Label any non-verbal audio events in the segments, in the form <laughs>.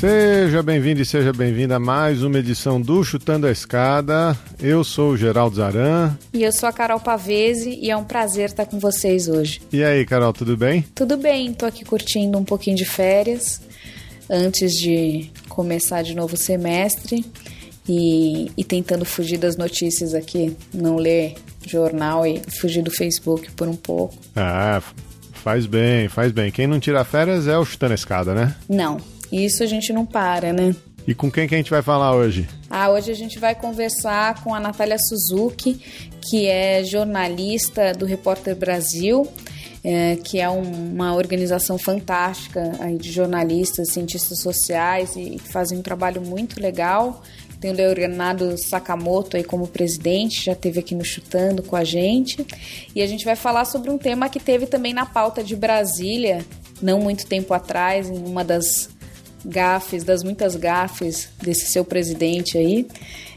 Seja bem-vindo e seja bem-vinda a mais uma edição do Chutando a Escada. Eu sou o Geraldo Zaran. E eu sou a Carol Pavese e é um prazer estar com vocês hoje. E aí, Carol, tudo bem? Tudo bem, tô aqui curtindo um pouquinho de férias antes de começar de novo o semestre e, e tentando fugir das notícias aqui, não ler jornal e fugir do Facebook por um pouco. Ah, faz bem, faz bem. Quem não tira férias é o Chutando a Escada, né? Não, isso a gente não para, né? E com quem que a gente vai falar hoje? Ah, hoje a gente vai conversar com a Natália Suzuki, que é jornalista do Repórter Brasil, é, que é um, uma organização fantástica aí de jornalistas, cientistas sociais e que fazem um trabalho muito legal. Tem o Leonardo Sakamoto aí como presidente, já teve aqui no Chutando com a gente. E a gente vai falar sobre um tema que teve também na pauta de Brasília, não muito tempo atrás, em uma das gafes, das muitas gafes desse seu presidente aí.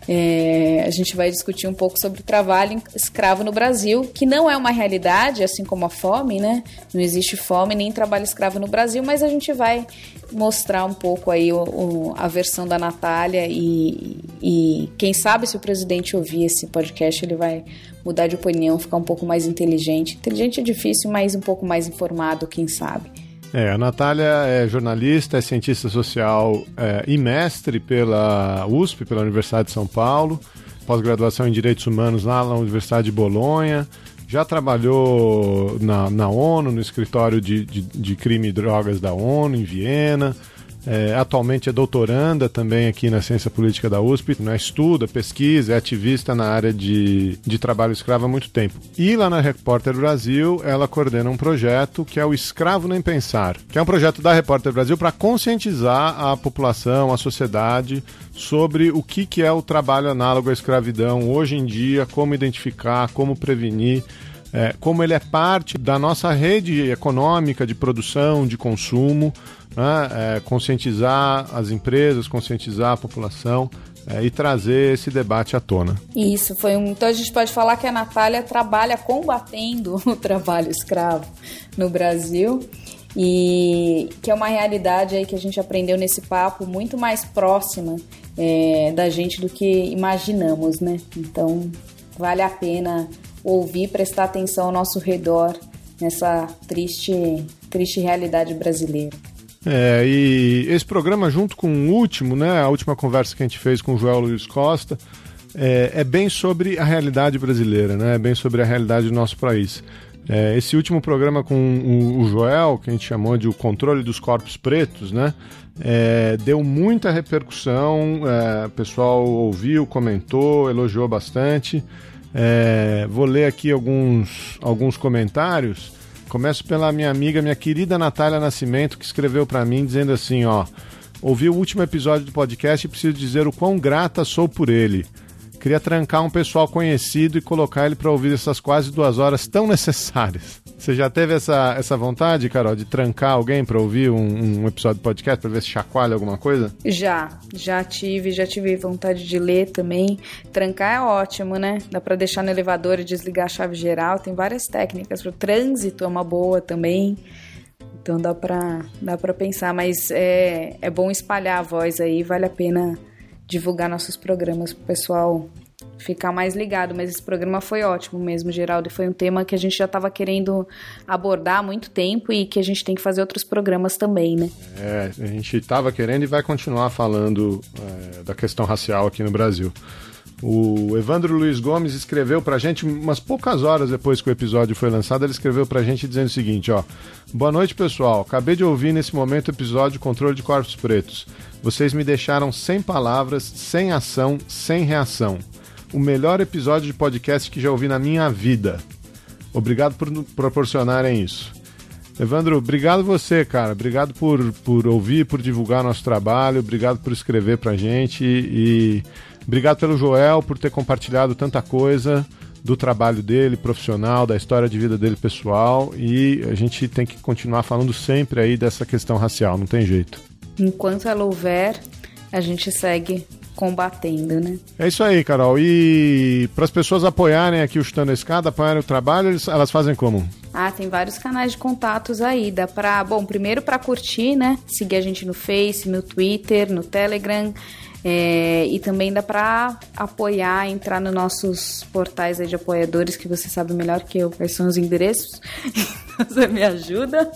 É, a gente vai discutir um pouco sobre o trabalho escravo no Brasil, que não é uma realidade, assim como a fome, né? Não existe fome nem trabalho escravo no Brasil, mas a gente vai mostrar um pouco aí o, o, a versão da Natália e, e quem sabe se o presidente ouvir esse podcast, ele vai mudar de opinião, ficar um pouco mais inteligente. Inteligente é difícil, mas um pouco mais informado, quem sabe. É, a Natália é jornalista, é cientista social é, e mestre pela USP, pela Universidade de São Paulo, pós-graduação em Direitos Humanos lá na Universidade de Bolonha, já trabalhou na, na ONU, no escritório de, de, de crime e drogas da ONU, em Viena, é, atualmente é doutoranda também aqui na Ciência Política da USP, né, estuda, pesquisa, é ativista na área de, de trabalho escravo há muito tempo. E lá na Repórter Brasil, ela coordena um projeto que é o Escravo Nem Pensar, que é um projeto da Repórter Brasil para conscientizar a população, a sociedade sobre o que, que é o trabalho análogo à escravidão hoje em dia, como identificar, como prevenir. É, como ele é parte da nossa rede econômica de produção, de consumo, né, é, conscientizar as empresas, conscientizar a população é, e trazer esse debate à tona. Isso, foi um. Então a gente pode falar que a Natália trabalha combatendo <laughs> o trabalho escravo no Brasil e que é uma realidade aí que a gente aprendeu nesse papo muito mais próxima é, da gente do que imaginamos, né? Então vale a pena ouvir, prestar atenção ao nosso redor nessa triste, triste realidade brasileira. É, e esse programa, junto com o último, né, a última conversa que a gente fez com o Joel Luiz Costa, é, é bem sobre a realidade brasileira, né, é bem sobre a realidade do nosso país. É, esse último programa com o, o, Joel, que a gente chamou de o controle dos corpos pretos, né, é, deu muita repercussão, é, o pessoal ouviu, comentou, elogiou bastante. É, vou ler aqui alguns, alguns comentários. Começo pela minha amiga, minha querida Natália Nascimento, que escreveu para mim dizendo assim, ó: "Ouvi o último episódio do podcast e preciso dizer o quão grata sou por ele. Queria trancar um pessoal conhecido e colocar ele para ouvir essas quase duas horas tão necessárias. Você já teve essa, essa vontade, Carol, de trancar alguém para ouvir um, um, episódio de podcast para ver se chacoalha alguma coisa? Já, já tive, já tive vontade de ler também. Trancar é ótimo, né? Dá para deixar no elevador e desligar a chave geral. Tem várias técnicas. O trânsito é uma boa também. Então dá para dá pensar, mas é, é bom espalhar a voz aí, vale a pena divulgar nossos programas pro pessoal ficar mais ligado, mas esse programa foi ótimo mesmo, Geraldo, e foi um tema que a gente já estava querendo abordar há muito tempo e que a gente tem que fazer outros programas também, né? É, a gente estava querendo e vai continuar falando é, da questão racial aqui no Brasil. O Evandro Luiz Gomes escreveu pra gente, umas poucas horas depois que o episódio foi lançado, ele escreveu pra gente dizendo o seguinte, ó. Boa noite, pessoal. Acabei de ouvir nesse momento o episódio Controle de Corpos Pretos. Vocês me deixaram sem palavras, sem ação, sem reação. O melhor episódio de podcast que já ouvi na minha vida. Obrigado por proporcionarem isso. Evandro, obrigado você, cara. Obrigado por, por ouvir, por divulgar nosso trabalho. Obrigado por escrever pra gente. E obrigado pelo Joel por ter compartilhado tanta coisa. do trabalho dele profissional, da história de vida dele pessoal e a gente tem que continuar falando sempre aí dessa questão racial, não tem jeito. Enquanto ela houver, a gente segue combatendo, né? É isso aí, Carol. E para as pessoas apoiarem aqui o Chutando a Escada, apoiarem o trabalho, elas fazem como? Ah, tem vários canais de contatos aí. Dá pra, bom, primeiro para curtir, né? Seguir a gente no Face, no Twitter, no Telegram. É, e também dá para apoiar, entrar nos nossos portais de apoiadores, que você sabe melhor que eu quais são os endereços. <laughs> você me ajuda.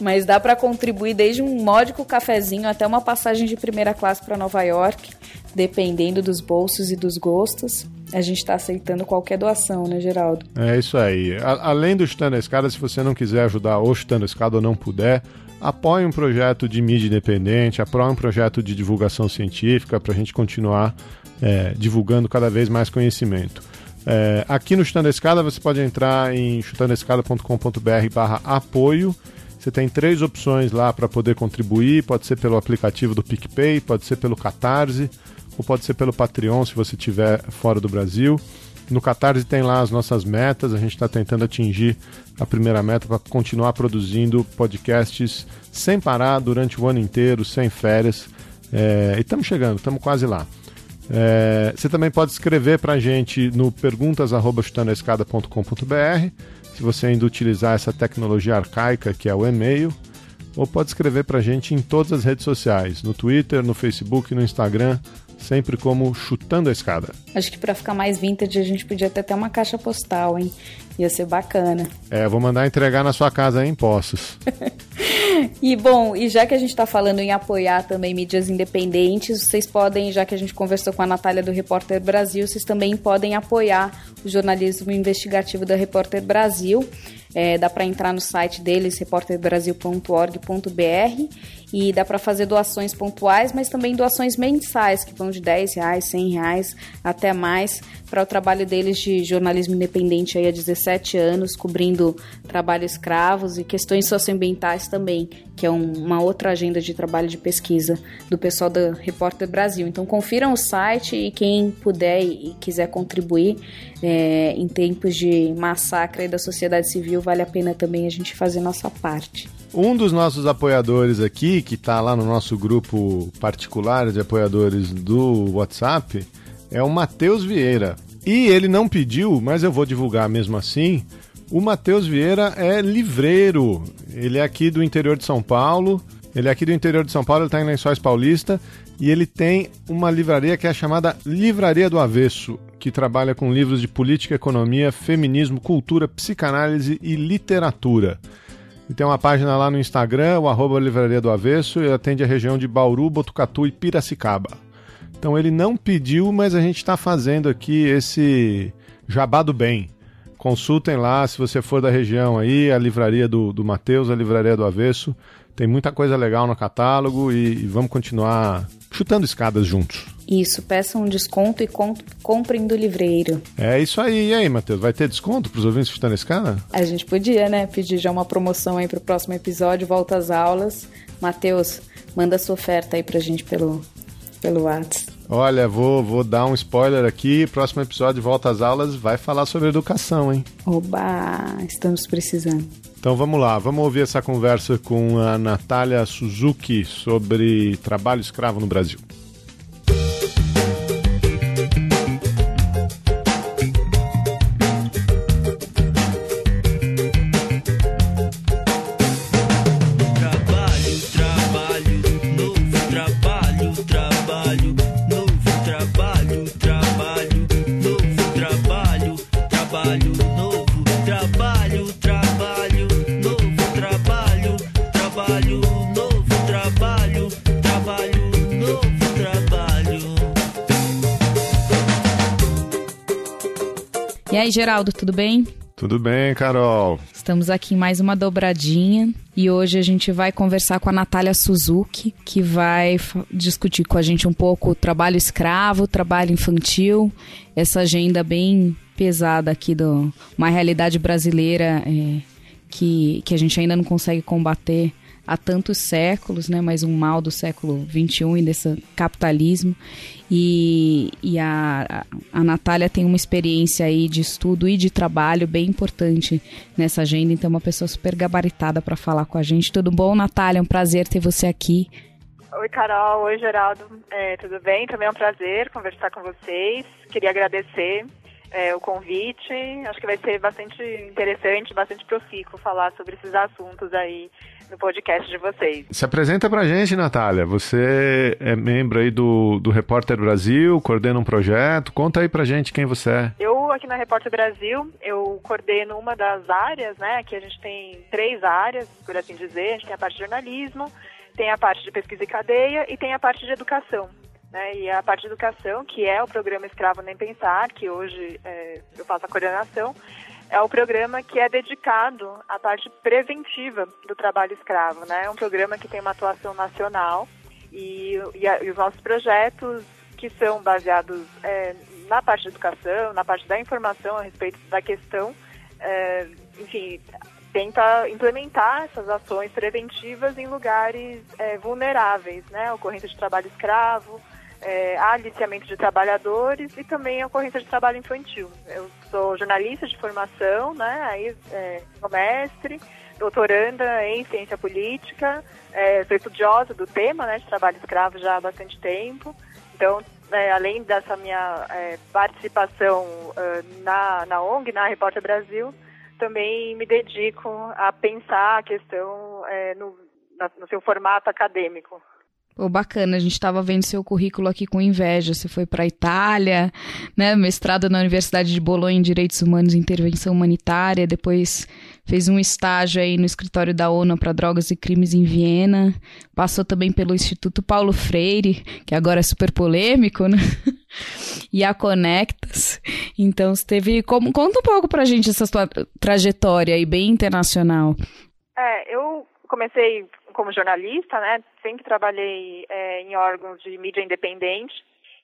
Mas dá para contribuir desde um módico cafezinho até uma passagem de primeira classe para Nova York, dependendo dos bolsos e dos gostos. A gente está aceitando qualquer doação, né, Geraldo? É isso aí. A além do Chutando Escada, se você não quiser ajudar o Chutando Escada ou não puder, apoie um projeto de mídia independente, apoie um projeto de divulgação científica para a gente continuar é, divulgando cada vez mais conhecimento. É, aqui no Chutando a Escada você pode entrar em chutandoescada.com.br barra apoio. Você tem três opções lá para poder contribuir, pode ser pelo aplicativo do PicPay, pode ser pelo Catarse ou pode ser pelo Patreon se você estiver fora do Brasil. No Catarse tem lá as nossas metas, a gente está tentando atingir a primeira meta para continuar produzindo podcasts sem parar durante o ano inteiro, sem férias. É, e estamos chegando, estamos quase lá. É, você também pode escrever para a gente no perguntas.chutandoaescada.com.br se você ainda utilizar essa tecnologia arcaica que é o e-mail, ou pode escrever para a gente em todas as redes sociais, no Twitter, no Facebook, no Instagram, sempre como chutando a escada. Acho que para ficar mais vintage a gente podia ter até uma caixa postal, hein? Ia ser bacana. É, vou mandar entregar na sua casa em Poços. <laughs> e bom, e já que a gente está falando em apoiar também mídias independentes, vocês podem, já que a gente conversou com a Natália do Repórter Brasil, vocês também podem apoiar o jornalismo investigativo da Repórter Brasil. É, dá para entrar no site deles, repórterbrasil.org.br e dá para fazer doações pontuais, mas também doações mensais, que vão de 10 reais, 100 reais, até mais, para o trabalho deles de jornalismo independente aí há 17 anos, cobrindo trabalho escravos e questões socioambientais também, que é um, uma outra agenda de trabalho de pesquisa do pessoal da Repórter Brasil. Então confiram o site e quem puder e quiser contribuir é, em tempos de massacre da sociedade civil, vale a pena também a gente fazer nossa parte. Um dos nossos apoiadores aqui, que está lá no nosso grupo particular de apoiadores do WhatsApp, é o Matheus Vieira. E ele não pediu, mas eu vou divulgar mesmo assim. O Matheus Vieira é livreiro. Ele é aqui do interior de São Paulo. Ele é aqui do interior de São Paulo, ele está em Lençóis Paulista. E ele tem uma livraria que é chamada Livraria do Avesso, que trabalha com livros de política, economia, feminismo, cultura, psicanálise e literatura. E tem uma página lá no Instagram, o arroba Livraria do Avesso, e atende a região de Bauru, Botucatu e Piracicaba. Então ele não pediu, mas a gente está fazendo aqui esse jabá do bem. Consultem lá, se você for da região aí, a livraria do, do Matheus, a livraria do Avesso. Tem muita coisa legal no catálogo e, e vamos continuar chutando escadas juntos. Isso, peçam um desconto e comprem do livreiro. É isso aí. E aí, Matheus, vai ter desconto para os ouvintes chutando escada? A gente podia, né? Pedir já uma promoção aí para o próximo episódio, volta às aulas. Matheus, manda sua oferta aí para a gente pelo, pelo WhatsApp. Olha, vou, vou dar um spoiler aqui. Próximo episódio, volta às aulas, vai falar sobre educação, hein? Oba, estamos precisando. Então vamos lá, vamos ouvir essa conversa com a Natália Suzuki sobre trabalho escravo no Brasil. Geraldo, tudo bem? Tudo bem, Carol. Estamos aqui em mais uma dobradinha e hoje a gente vai conversar com a Natália Suzuki, que vai discutir com a gente um pouco o trabalho escravo, trabalho infantil, essa agenda bem pesada aqui do uma realidade brasileira é, que, que a gente ainda não consegue combater há tantos séculos, né? Mas um mal do século XXI e desse capitalismo. E, e a, a Natália tem uma experiência aí de estudo e de trabalho bem importante nessa agenda, então é uma pessoa super gabaritada para falar com a gente. Tudo bom, Natália? É um prazer ter você aqui. Oi, Carol. Oi, Geraldo. É, tudo bem? Também é um prazer conversar com vocês. Queria agradecer é, o convite. Acho que vai ser bastante interessante, bastante profícuo falar sobre esses assuntos aí no podcast de vocês. Se apresenta pra gente, Natália. Você é membro aí do, do Repórter Brasil, coordena um projeto. Conta aí pra gente quem você é. Eu, aqui na Repórter Brasil, eu coordeno uma das áreas, né? Aqui a gente tem três áreas, por assim dizer. A gente tem a parte de jornalismo, tem a parte de pesquisa e cadeia e tem a parte de educação. Né, e a parte de educação, que é o programa Escravo Nem Pensar, que hoje é, eu faço a coordenação, é o programa que é dedicado à parte preventiva do trabalho escravo. Né? É um programa que tem uma atuação nacional e, e, a, e os nossos projetos que são baseados é, na parte de educação, na parte da informação a respeito da questão, é, enfim, tenta implementar essas ações preventivas em lugares é, vulneráveis, né? Ocorrência de trabalho escravo, é, aliciamento de trabalhadores e também a ocorrência de trabalho infantil. Eu sou jornalista de formação, né, aí é, mestre, doutoranda em ciência política, é, sou estudiosa do tema né, de trabalho escravo já há bastante tempo. Então, é, além dessa minha é, participação uh, na, na ONG, na Repórter Brasil, também me dedico a pensar a questão é, no, na, no seu formato acadêmico. Pô, bacana, a gente estava vendo seu currículo aqui com inveja. Você foi para a Itália, né? Mestrado na Universidade de Bolonha em Direitos Humanos e Intervenção Humanitária, depois fez um estágio aí no escritório da ONU para drogas e crimes em Viena, passou também pelo Instituto Paulo Freire, que agora é super polêmico, né? <laughs> e a Conectas. Então, teve como conta um pouco pra gente essa sua trajetória aí bem internacional. É, eu comecei como jornalista, né? Sempre trabalhei é, em órgãos de mídia independente.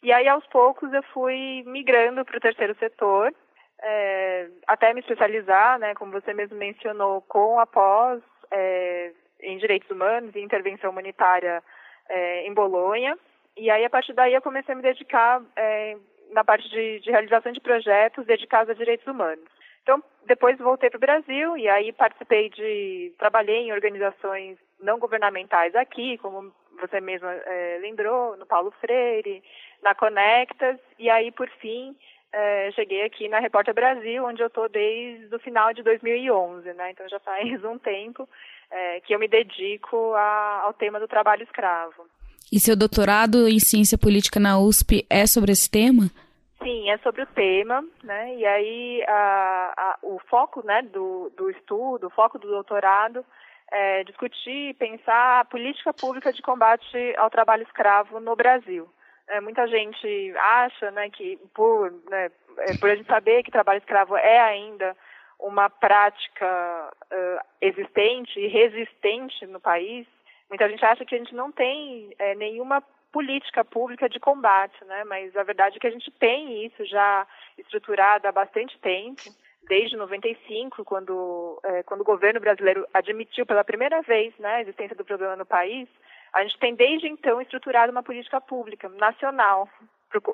E aí, aos poucos, eu fui migrando para o terceiro setor, é, até me especializar, né? Como você mesmo mencionou, com a pós é, em direitos humanos e intervenção humanitária é, em Bolonha. E aí, a partir daí, eu comecei a me dedicar é, na parte de, de realização de projetos dedicados a direitos humanos. Então, depois voltei para o Brasil e aí participei de. trabalhei em organizações não governamentais aqui, como você mesma é, lembrou, no Paulo Freire, na Conectas, e aí, por fim, é, cheguei aqui na Repórter Brasil, onde eu estou desde o final de 2011, né? Então já faz <laughs> um tempo é, que eu me dedico a, ao tema do trabalho escravo. E seu doutorado em ciência política na USP é sobre esse tema? Sim, é sobre o tema, né? E aí a, a, o foco, né, do, do estudo, o foco do doutorado é discutir e pensar a política pública de combate ao trabalho escravo no Brasil. É, muita gente acha, né, que por, né, é, por a gente saber que trabalho escravo é ainda uma prática uh, existente e resistente no país, muita gente acha que a gente não tem é, nenhuma política pública de combate, né? Mas a verdade é que a gente tem isso já estruturado há bastante tempo, desde 95, quando é, quando o governo brasileiro admitiu pela primeira vez, né, a existência do problema no país. A gente tem desde então estruturado uma política pública nacional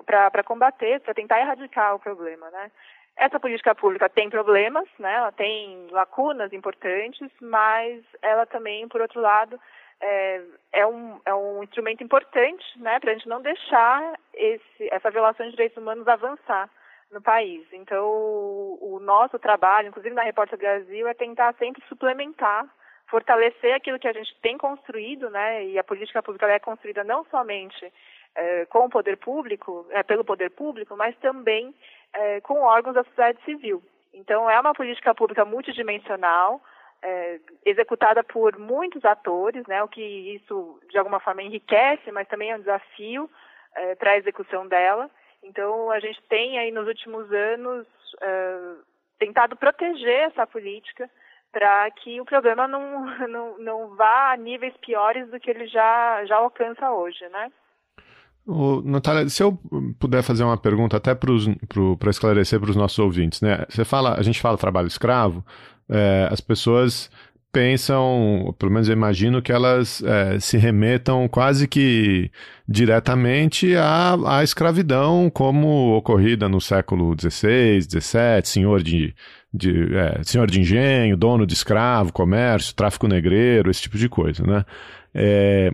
para combater, para tentar erradicar o problema, né? Essa política pública tem problemas, né? Ela tem lacunas importantes, mas ela também, por outro lado, é, é, um, é um instrumento importante né, para a gente não deixar esse, essa violação de direitos humanos avançar no país. Então, o, nosso trabalho, inclusive na Repórter Brasil, é tentar sempre suplementar, fortalecer aquilo que a gente tem construído, né, e a política pública é construída não somente é, com o poder público, é, pelo poder público, mas também é, com órgãos da sociedade civil. Então, é uma política pública multidimensional, é, executada por muitos atores, né, o que isso de alguma forma enriquece, mas também é um desafio é, para a execução dela. Então a gente tem aí nos últimos anos é, tentado proteger essa política para que o problema não, <laughs> não, não vá a níveis piores do que ele já, já alcança hoje, né? O, Natália, se eu puder fazer uma pergunta até para esclarecer para os nossos ouvintes, né? Você fala, a gente fala trabalho escravo, é, as pessoas pensam, pelo menos eu imagino que elas é, se remetam quase que diretamente à, à escravidão como ocorrida no século XVI, XVII, senhor de, de é, senhor de engenho, dono de escravo, comércio, tráfico negreiro, esse tipo de coisa, né? É,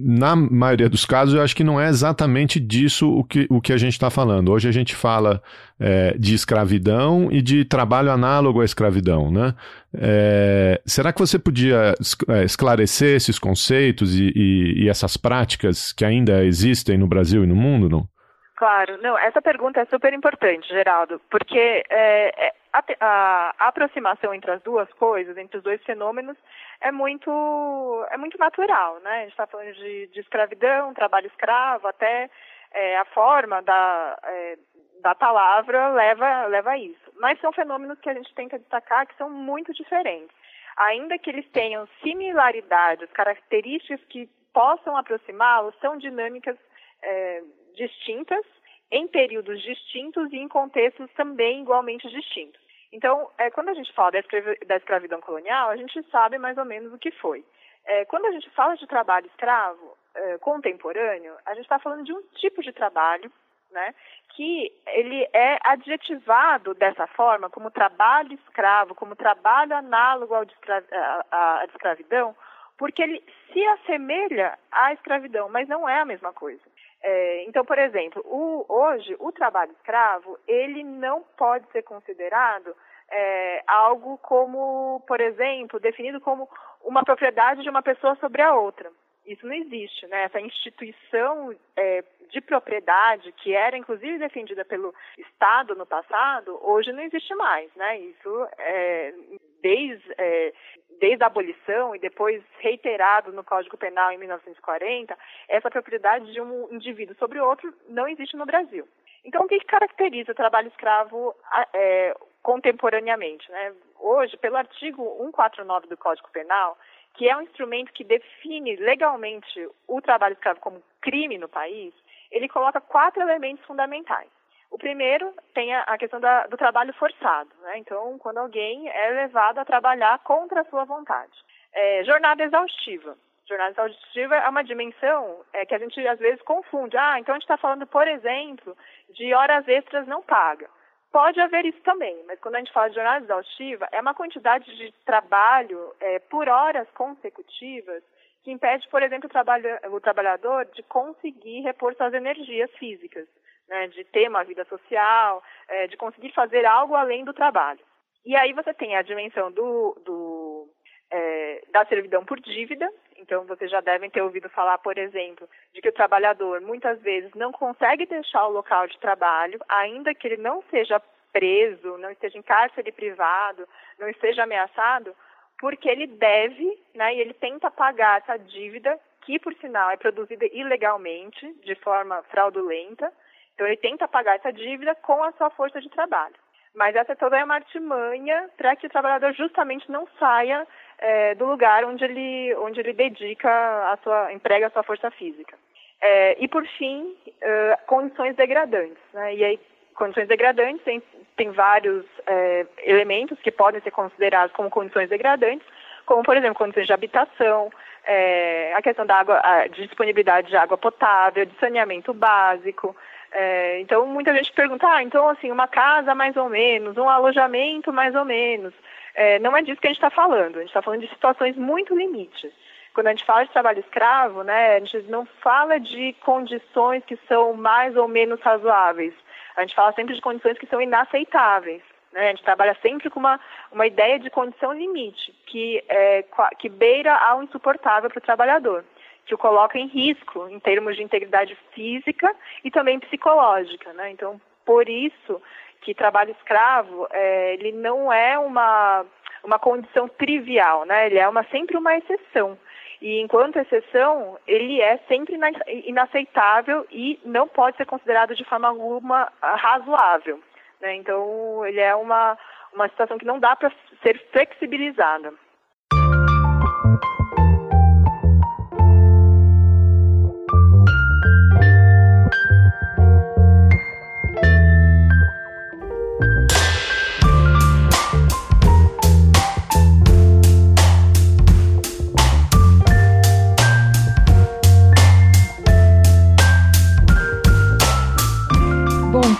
na maioria dos casos, eu acho que não é exatamente disso o que, o que a gente está falando. Hoje a gente fala é, de escravidão e de trabalho análogo à escravidão, né? É, será que você podia é, esclarecer esses conceitos e, e, e, essas práticas que ainda existem no Brasil e no mundo, não? Claro, não, essa pergunta é super importante, Geraldo, porque é, é a, a, a, aproximação entre as duas coisas, entre os dois fenômenos, é muito, é muito natural, né? A gente está falando de, de, escravidão, trabalho escravo, até é, a forma da, é, da palavra leva, leva a isso. Mas são fenômenos que a gente tenta destacar que são muito diferentes. Ainda que eles tenham similaridades, características que possam aproximá-los, são dinâmicas é, distintas, em períodos distintos e em contextos também igualmente distintos. Então, é, quando a gente fala da, escravidão colonial, a gente sabe mais ou menos o que foi. É, quando a gente fala de trabalho escravo é, contemporâneo, a gente está falando de um tipo de trabalho né, que ele é adjetivado dessa forma, como trabalho escravo, como trabalho análogo ao de escra à escravidão, porque ele se assemelha à escravidão, mas não é a mesma coisa. É, então, por exemplo, o, hoje o trabalho escravo ele não pode ser considerado é, algo como, por exemplo, definido como uma propriedade de uma pessoa sobre a outra. Isso não existe, né? Essa instituição é, de propriedade que era inclusive defendida pelo Estado no passado, hoje não existe mais, né? Isso é, desde é, desde a abolição e depois reiterado no Código Penal em 1940, essa propriedade de um indivíduo sobre outro não existe no Brasil. Então, o que caracteriza o trabalho escravo é, contemporaneamente? Né? Hoje, pelo artigo 149 do Código Penal, que é um instrumento que define legalmente o trabalho escravo como crime no país, ele coloca quatro elementos fundamentais. O primeiro tem a, questão da, do trabalho forçado, né? Então, quando alguém é levado a trabalhar contra a sua vontade. É, jornada exaustiva. Jornada exaustiva é uma dimensão é, que a gente às vezes confunde. Ah, então a gente está falando, por exemplo, de horas extras não pagas. Pode haver isso também, mas quando a gente fala de jornada exaustiva, é uma quantidade de trabalho é, por horas consecutivas que impede, por exemplo, o, o trabalhador de conseguir repor suas energias físicas né, de ter uma vida social, é, de conseguir fazer algo além do trabalho. E aí você tem a dimensão do, do é, da servidão por dívida. Então, vocês já devem ter ouvido falar, por exemplo, de que o trabalhador muitas vezes não consegue deixar o local de trabalho, ainda que ele não seja preso, não esteja em cárcere privado, não esteja ameaçado, porque ele deve, né, e ele tenta pagar essa dívida, que por sinal é produzida ilegalmente, de forma fraudulenta, então ele tenta pagar essa dívida com a sua força de trabalho. Mas essa toda é uma artimanha para que o trabalhador justamente não saia é, do lugar onde ele, onde ele dedica a sua, emprega a sua força física. É, e por fim, uh, condições degradantes. Né? E aí, condições degradantes tem, tem vários é, elementos que podem ser considerados como condições degradantes, como por exemplo condições de habitação, é, a questão da água, de disponibilidade de água potável, de saneamento básico, é, então, muita gente pergunta, ah, então, assim, uma casa mais ou menos, um alojamento mais ou menos. É, não é disso que a gente está falando, a gente está falando de situações muito limites. Quando a gente fala de trabalho escravo, né, a gente não fala de condições que são mais ou menos razoáveis. A gente fala sempre de condições que são inaceitáveis. Né? A gente trabalha sempre com uma, uma ideia de condição limite, que, é, que beira ao insuportável para o trabalhador que o coloca em risco em termos de integridade física e também psicológica, né? Então, por isso que trabalho escravo é, ele não é uma uma condição trivial, né? Ele é uma sempre uma exceção. E enquanto exceção, ele é sempre inaceitável e não pode ser considerado de forma alguma razoável. Né? Então, ele é uma, uma situação que não dá para ser flexibilizada.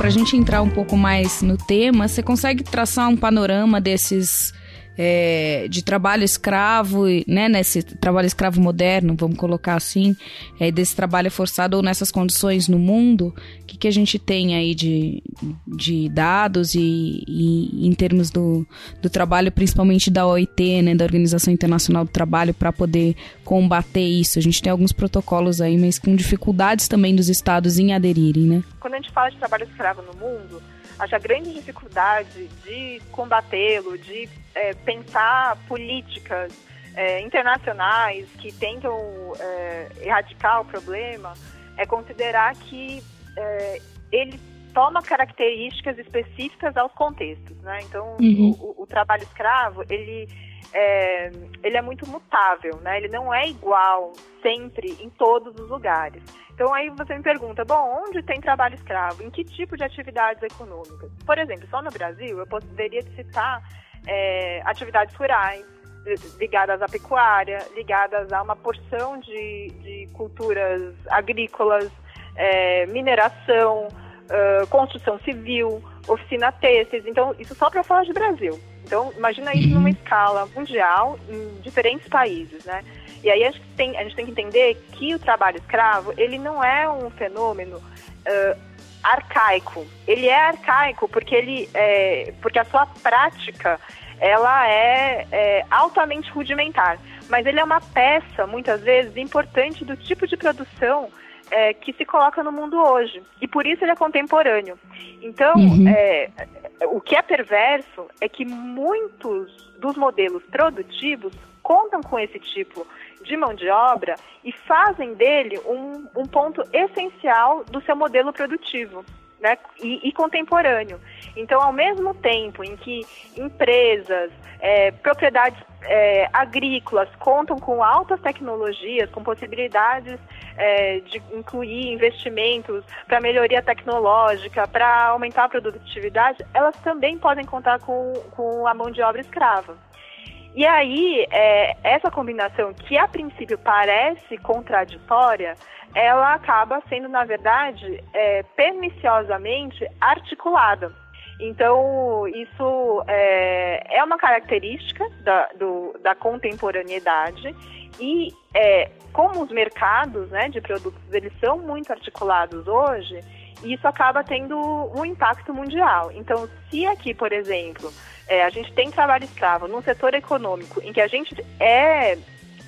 Para a gente entrar um pouco mais no tema, você consegue traçar um panorama desses é, de trabalho escravo, né, nesse trabalho escravo moderno, vamos colocar assim, é, desse trabalho forçado ou nessas condições no mundo, o que, que a gente tem aí de, de dados e, e em termos do, do trabalho, principalmente da OIT, né, da Organização Internacional do Trabalho, para poder combater isso? A gente tem alguns protocolos aí, mas com dificuldades também dos estados em aderirem, né? Quando a gente fala de trabalho escravo no mundo, acho a grande dificuldade de combatê-lo, de é, pensar políticas é, internacionais que tentam é, erradicar o problema, é considerar que é, ele toma características específicas aos contextos, né? Então, uhum. o, o, trabalho escravo, ele é, ele é muito mutável, né? Ele não é igual sempre em todos os lugares. Então aí você me pergunta, bom, onde tem trabalho escravo? Em que tipo de atividades econômicas? Por exemplo, só no Brasil eu poderia citar é, atividades rurais ligadas à pecuária, ligadas a uma porção de, de culturas agrícolas, é, mineração, uh, construção civil, oficina têxteis. Então, isso só para falar de Brasil. Então, imagina isso numa escala mundial, em diferentes países, né? E aí a gente tem, a gente tem que entender que o trabalho escravo, ele não é um fenômeno uh, arcaico. Ele é arcaico porque ele, é, porque a sua prática, ela é, é altamente rudimentar. Mas ele é uma peça, muitas vezes, importante do tipo de produção é, que se coloca no mundo hoje. E por isso ele é contemporâneo. Então, uhum. é, o que é perverso é que muitos dos modelos produtivos contam com esse tipo de mão de obra e fazem dele um, um ponto essencial do seu modelo produtivo. Né, e, e, contemporâneo. Então, ao mesmo tempo em que empresas, é, propriedades é, agrícolas contam com altas tecnologias, com possibilidades é, de incluir investimentos para melhoria tecnológica, para aumentar a produtividade, elas também podem contar com, com a mão de obra escrava. E aí, é, essa combinação, que a princípio parece contraditória, ela acaba sendo, na verdade, é, perniciosamente articulada. Então, isso é, é uma característica da, do, da contemporaneidade e é, como os mercados né, de produtos eles são muito articulados hoje, isso acaba tendo um impacto mundial. Então, se aqui, por exemplo, é, a gente tem trabalho escravo num setor econômico em que a gente é,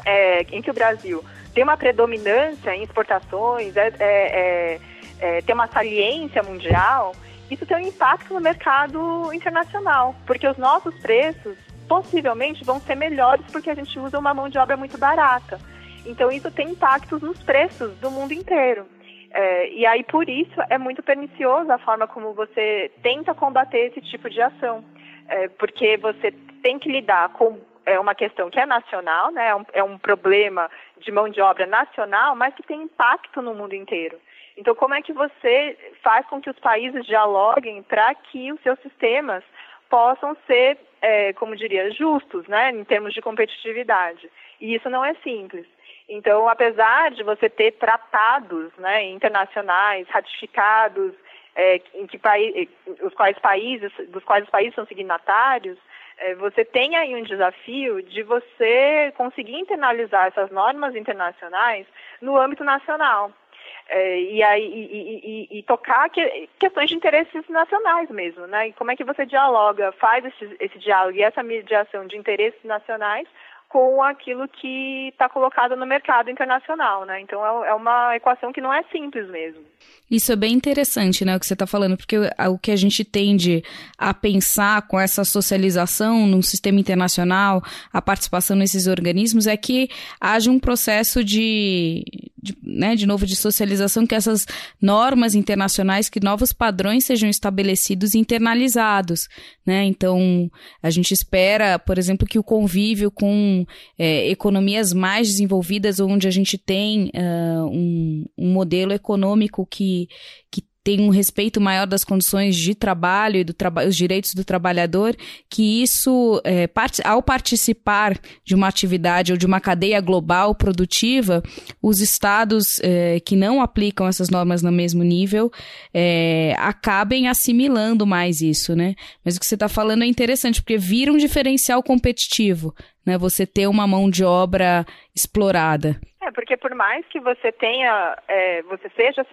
é em que o Brasil tem uma predominância em exportações, é, é, é, é tem uma saliência mundial, isso tem um impacto no mercado internacional, porque os nossos preços possivelmente vão ser melhores porque a gente usa uma mão de obra muito barata. Então isso tem impactos nos preços do mundo inteiro. É, e aí por isso é muito pernicioso a forma como você tenta combater esse tipo de ação, é, porque você tem que lidar com é uma questão que é nacional, né? É um, é um problema de mão de obra nacional, mas que tem impacto no mundo inteiro. Então, como é que você faz com que os países dialoguem para que os seus sistemas possam ser, é, como diria, justos, né, em termos de competitividade? E isso não é simples. Então, apesar de você ter tratados né, internacionais ratificados, é, em que os quais países, dos quais os países são signatários, é, você tem aí um desafio de você conseguir internalizar essas normas internacionais no âmbito nacional. É, e, aí, e, e, e tocar que, questões de interesses nacionais mesmo, né? E como é que você dialoga, faz esse, esse diálogo e essa mediação de interesses nacionais com aquilo que está colocado no mercado internacional, né? Então é, é uma equação que não é simples mesmo. Isso é bem interessante, né, o que você está falando, porque o que a gente tende a pensar com essa socialização num sistema internacional, a participação nesses organismos, é que haja um processo de, de, né, de novo, de socialização, que essas normas internacionais, que novos padrões sejam estabelecidos e internalizados, né? Então, a gente espera, por exemplo, que o convívio com é, economias mais desenvolvidas, onde a gente tem uh, um, um modelo econômico que, que tem um respeito maior das condições de trabalho e do traba os direitos do trabalhador, que isso, é, part ao participar de uma atividade ou de uma cadeia global produtiva, os estados é, que não aplicam essas normas no mesmo nível é, acabem assimilando mais isso, né? Mas o que você está falando é interessante, porque vira um diferencial competitivo, né? Você ter uma mão de obra explorada. É, porque por mais que você tenha, é, você seja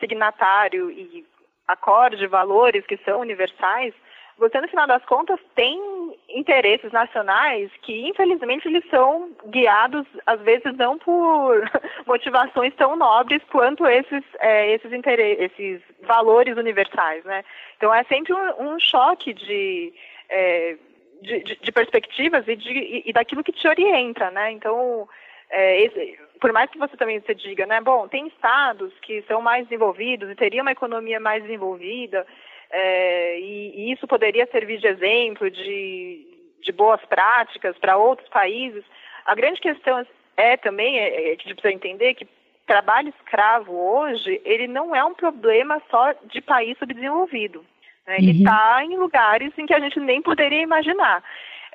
signatário e acorde valores que são universais, você no final das contas tem interesses nacionais que infelizmente eles são guiados às vezes não por <laughs> motivações tão nobres quanto esses é, esses esses valores universais, né? Então é sempre um, um choque de, é, de, de, de, perspectivas e, de, e daquilo que te orienta, né? Então é, esse, por mais que você também se diga, né, bom, tem estados que são mais desenvolvidos e teriam uma economia mais desenvolvida, é, e, e, isso poderia servir de exemplo de, de boas práticas para outros países. A grande questão é também, é, é, que a gente precisa entender que trabalho escravo hoje, ele não é um problema só de país subdesenvolvido. Né? Ele está uhum. em lugares em que a gente nem poderia imaginar.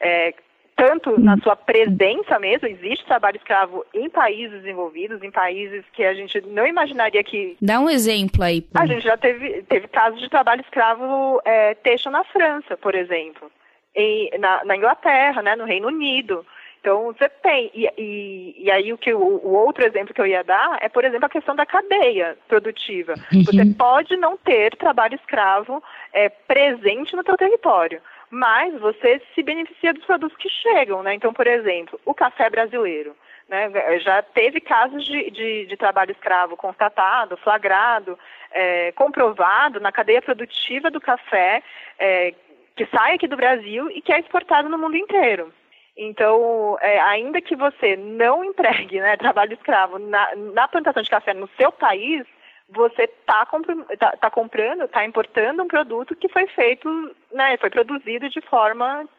É, tanto na sua presença mesmo, existe trabalho escravo em países desenvolvidos, em países que a gente não imaginaria que. Dá um exemplo aí. A gente já teve, teve casos de trabalho escravo é, texto na França, por exemplo, em, na, na, Inglaterra, né, no Reino Unido. Então, você tem. E, e, e aí, o, que, o, o, outro exemplo que eu ia dar é, por exemplo, a questão da cadeia produtiva. Uhum. Você pode não ter trabalho escravo é, presente no seu território mas você se beneficia dos produtos que chegam, né? Então, por exemplo, o café brasileiro. Né? Já teve casos de, de, de trabalho escravo constatado, flagrado, é, comprovado na cadeia produtiva do café, é, que sai aqui do Brasil e que é exportado no mundo inteiro. Então, é, ainda que você não empregue né, trabalho escravo na, na plantação de café no seu país, você está tá, tá comprando, está importando um produto que foi feito, né, foi produzido de forma,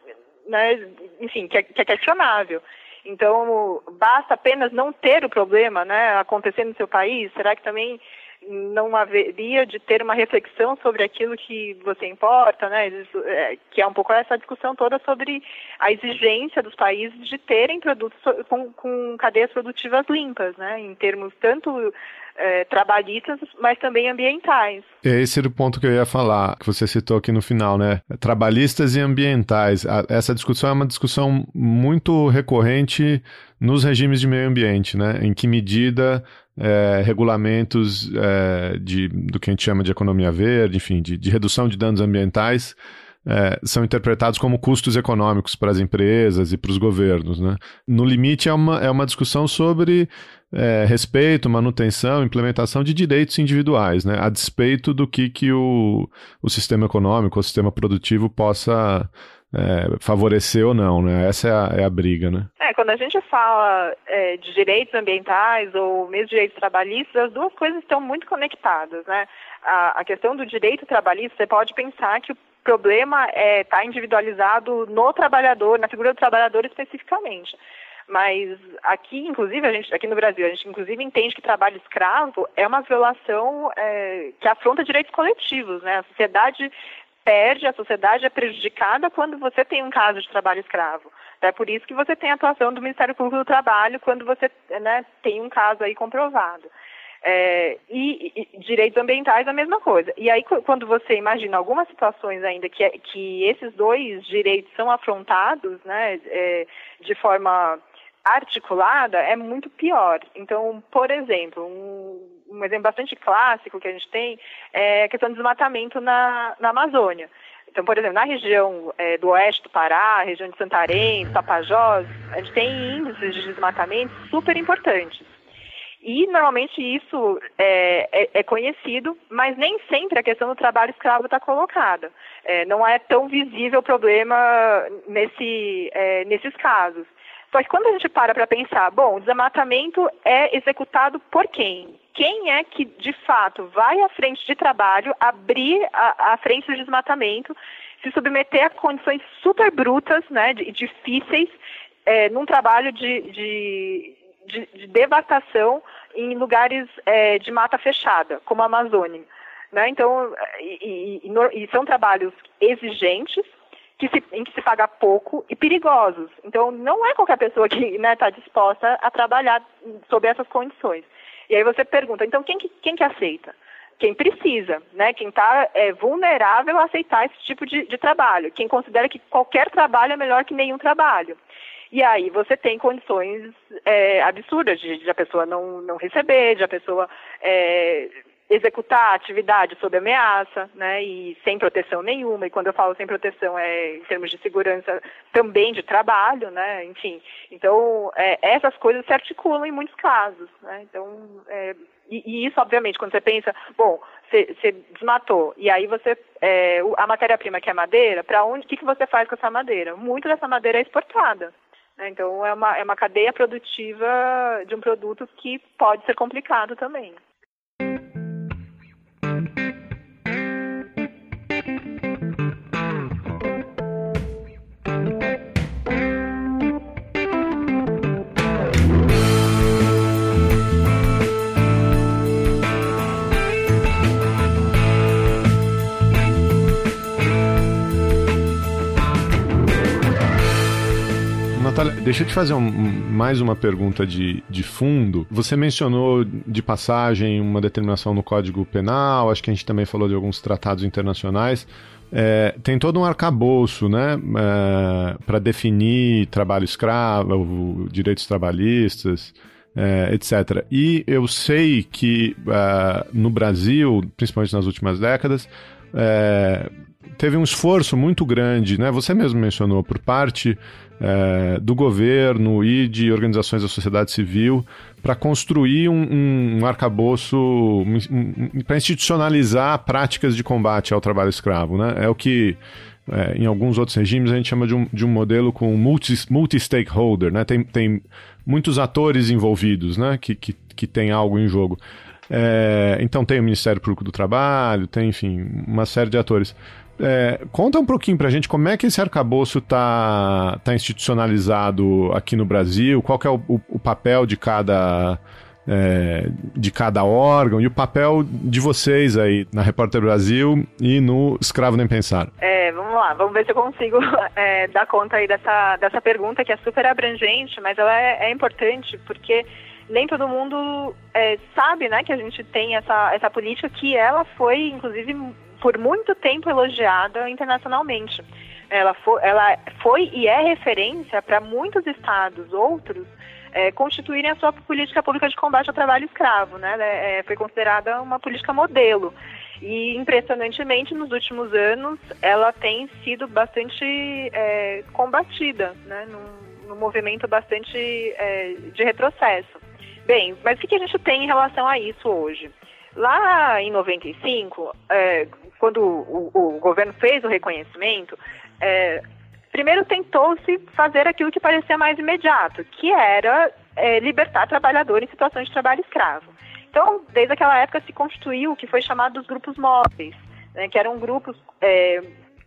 né, enfim, que é, que é questionável. Então, basta apenas não ter o problema né, acontecendo no seu país? Será que também não haveria de ter uma reflexão sobre aquilo que você importa, né? É, que é um pouco essa discussão toda sobre a exigência dos países de terem produtos com, com cadeias produtivas limpas, né? Em termos tanto é, trabalhistas, mas também ambientais. Esse era o ponto que eu ia falar, que você citou aqui no final, né? Trabalhistas e ambientais. Essa discussão é uma discussão muito recorrente nos regimes de meio ambiente, né? Em que medida é, regulamentos é, de, do que a gente chama de economia verde, enfim, de, de redução de danos ambientais, é, são interpretados como custos econômicos para as empresas e para os governos. Né? No limite, é uma, é uma discussão sobre é, respeito, manutenção, implementação de direitos individuais, né? a despeito do que, que o, o sistema econômico, o sistema produtivo possa é, favorecer ou não, né? Essa é a, é a briga, né? É, quando a gente fala é, de direitos ambientais ou mesmo direitos trabalhistas, as duas coisas estão muito conectadas, né? A, a questão do direito trabalhista, você pode pensar que o problema está é, tá individualizado no trabalhador, na figura do trabalhador especificamente. Mas aqui, inclusive, a gente, aqui no Brasil, a gente inclusive entende que trabalho escravo é uma violação é, que afronta direitos coletivos, né? A sociedade perde, a sociedade é prejudicada quando você tem um caso de trabalho escravo. É por isso que você tem a atuação do Ministério Público do Trabalho quando você né, tem um caso aí comprovado. É, e, e, direitos ambientais a mesma coisa. E aí quando você imagina algumas situações ainda que, que esses dois direitos são afrontados, né, é, de forma articulada, é muito pior. Então, por exemplo, um, um exemplo bastante clássico que a gente tem é a questão do desmatamento na, na Amazônia. Então, por exemplo, na região é, do oeste do Pará, região de Santarém, Tapajós, a gente tem índices de desmatamento super importantes. E normalmente isso é, é, é, conhecido, mas nem sempre a questão do trabalho escravo está colocada. É, não é tão visível o problema nesse, é, nesses casos. Só que quando a gente para para pensar, bom, o desmatamento é executado por quem? Quem é que, de fato, vai à frente de trabalho, abrir a, a frente do desmatamento, se submeter a condições super brutas, né, difíceis, é, num trabalho de, de de, de devastação em lugares é, de mata fechada, como a Amazônia. Né? Então, e, e, e são trabalhos exigentes, que se, em que se paga pouco e perigosos. Então, não é qualquer pessoa que está né, tá disposta a trabalhar sob essas condições. E aí você pergunta, então quem que, quem que aceita? Quem precisa, né? Quem está é, vulnerável a aceitar esse tipo de, de trabalho. Quem considera que qualquer trabalho é melhor que nenhum trabalho. E aí você tem condições é, absurdas de, de, a pessoa não, não receber, de a pessoa é, executar atividade sob ameaça, né, e sem proteção nenhuma. E quando eu falo sem proteção é em termos de segurança também de trabalho, né, enfim. Então é, essas coisas se articulam em muitos casos, né. Então é, e, e, isso, obviamente, quando você pensa, bom, você, desmatou e aí você é, a matéria-prima que é madeira, para onde, o que, que você faz com essa madeira? Muito dessa madeira é exportada. Né, então é uma, é uma cadeia produtiva de um produto que pode ser complicado também. Deixa eu te fazer um, mais uma pergunta de, de fundo. Você mencionou de passagem uma determinação no Código Penal, acho que a gente também falou de alguns tratados internacionais. É, tem todo um arcabouço né, é, para definir trabalho escravo, direitos trabalhistas, é, etc. E eu sei que é, no Brasil, principalmente nas últimas décadas, é, teve um esforço muito grande, né? Você mesmo mencionou, por parte é, do governo e de organizações da sociedade civil para construir um, um arcabouço, um, um, para institucionalizar práticas de combate ao trabalho escravo. Né? É o que é, em alguns outros regimes a gente chama de um, de um modelo com multi-stakeholder, né? tem, tem muitos atores envolvidos né? que, que, que tem algo em jogo. É, então tem o Ministério Público do Trabalho, tem, enfim, uma série de atores. É, conta um pouquinho pra gente como é que esse arcabouço tá, tá institucionalizado aqui no Brasil, qual é o, o, o papel de cada, é, de cada órgão e o papel de vocês aí na Repórter Brasil e no Escravo Nem Pensar. É, vamos lá, vamos ver se eu consigo <laughs> é, dar conta aí dessa, dessa pergunta que é super abrangente, mas ela é, é importante porque nem todo mundo é, sabe né, que a gente tem essa, essa política que ela foi, inclusive, por muito tempo elogiada internacionalmente. Ela foi, ela foi e é referência para muitos estados, outros, é, constituírem a sua política pública de combate ao trabalho escravo. Né? É, foi considerada uma política modelo. E, impressionantemente, nos últimos anos, ela tem sido bastante é, combatida, né? num, num movimento bastante é, de retrocesso. Bem, mas o que a gente tem em relação a isso hoje? Lá em 95, é, quando o, o, governo fez o reconhecimento, é, primeiro tentou-se fazer aquilo que parecia mais imediato, que era é, libertar trabalhador em situações de trabalho escravo. Então, desde aquela época se constituiu o que foi chamado dos grupos móveis, né, que eram grupos é,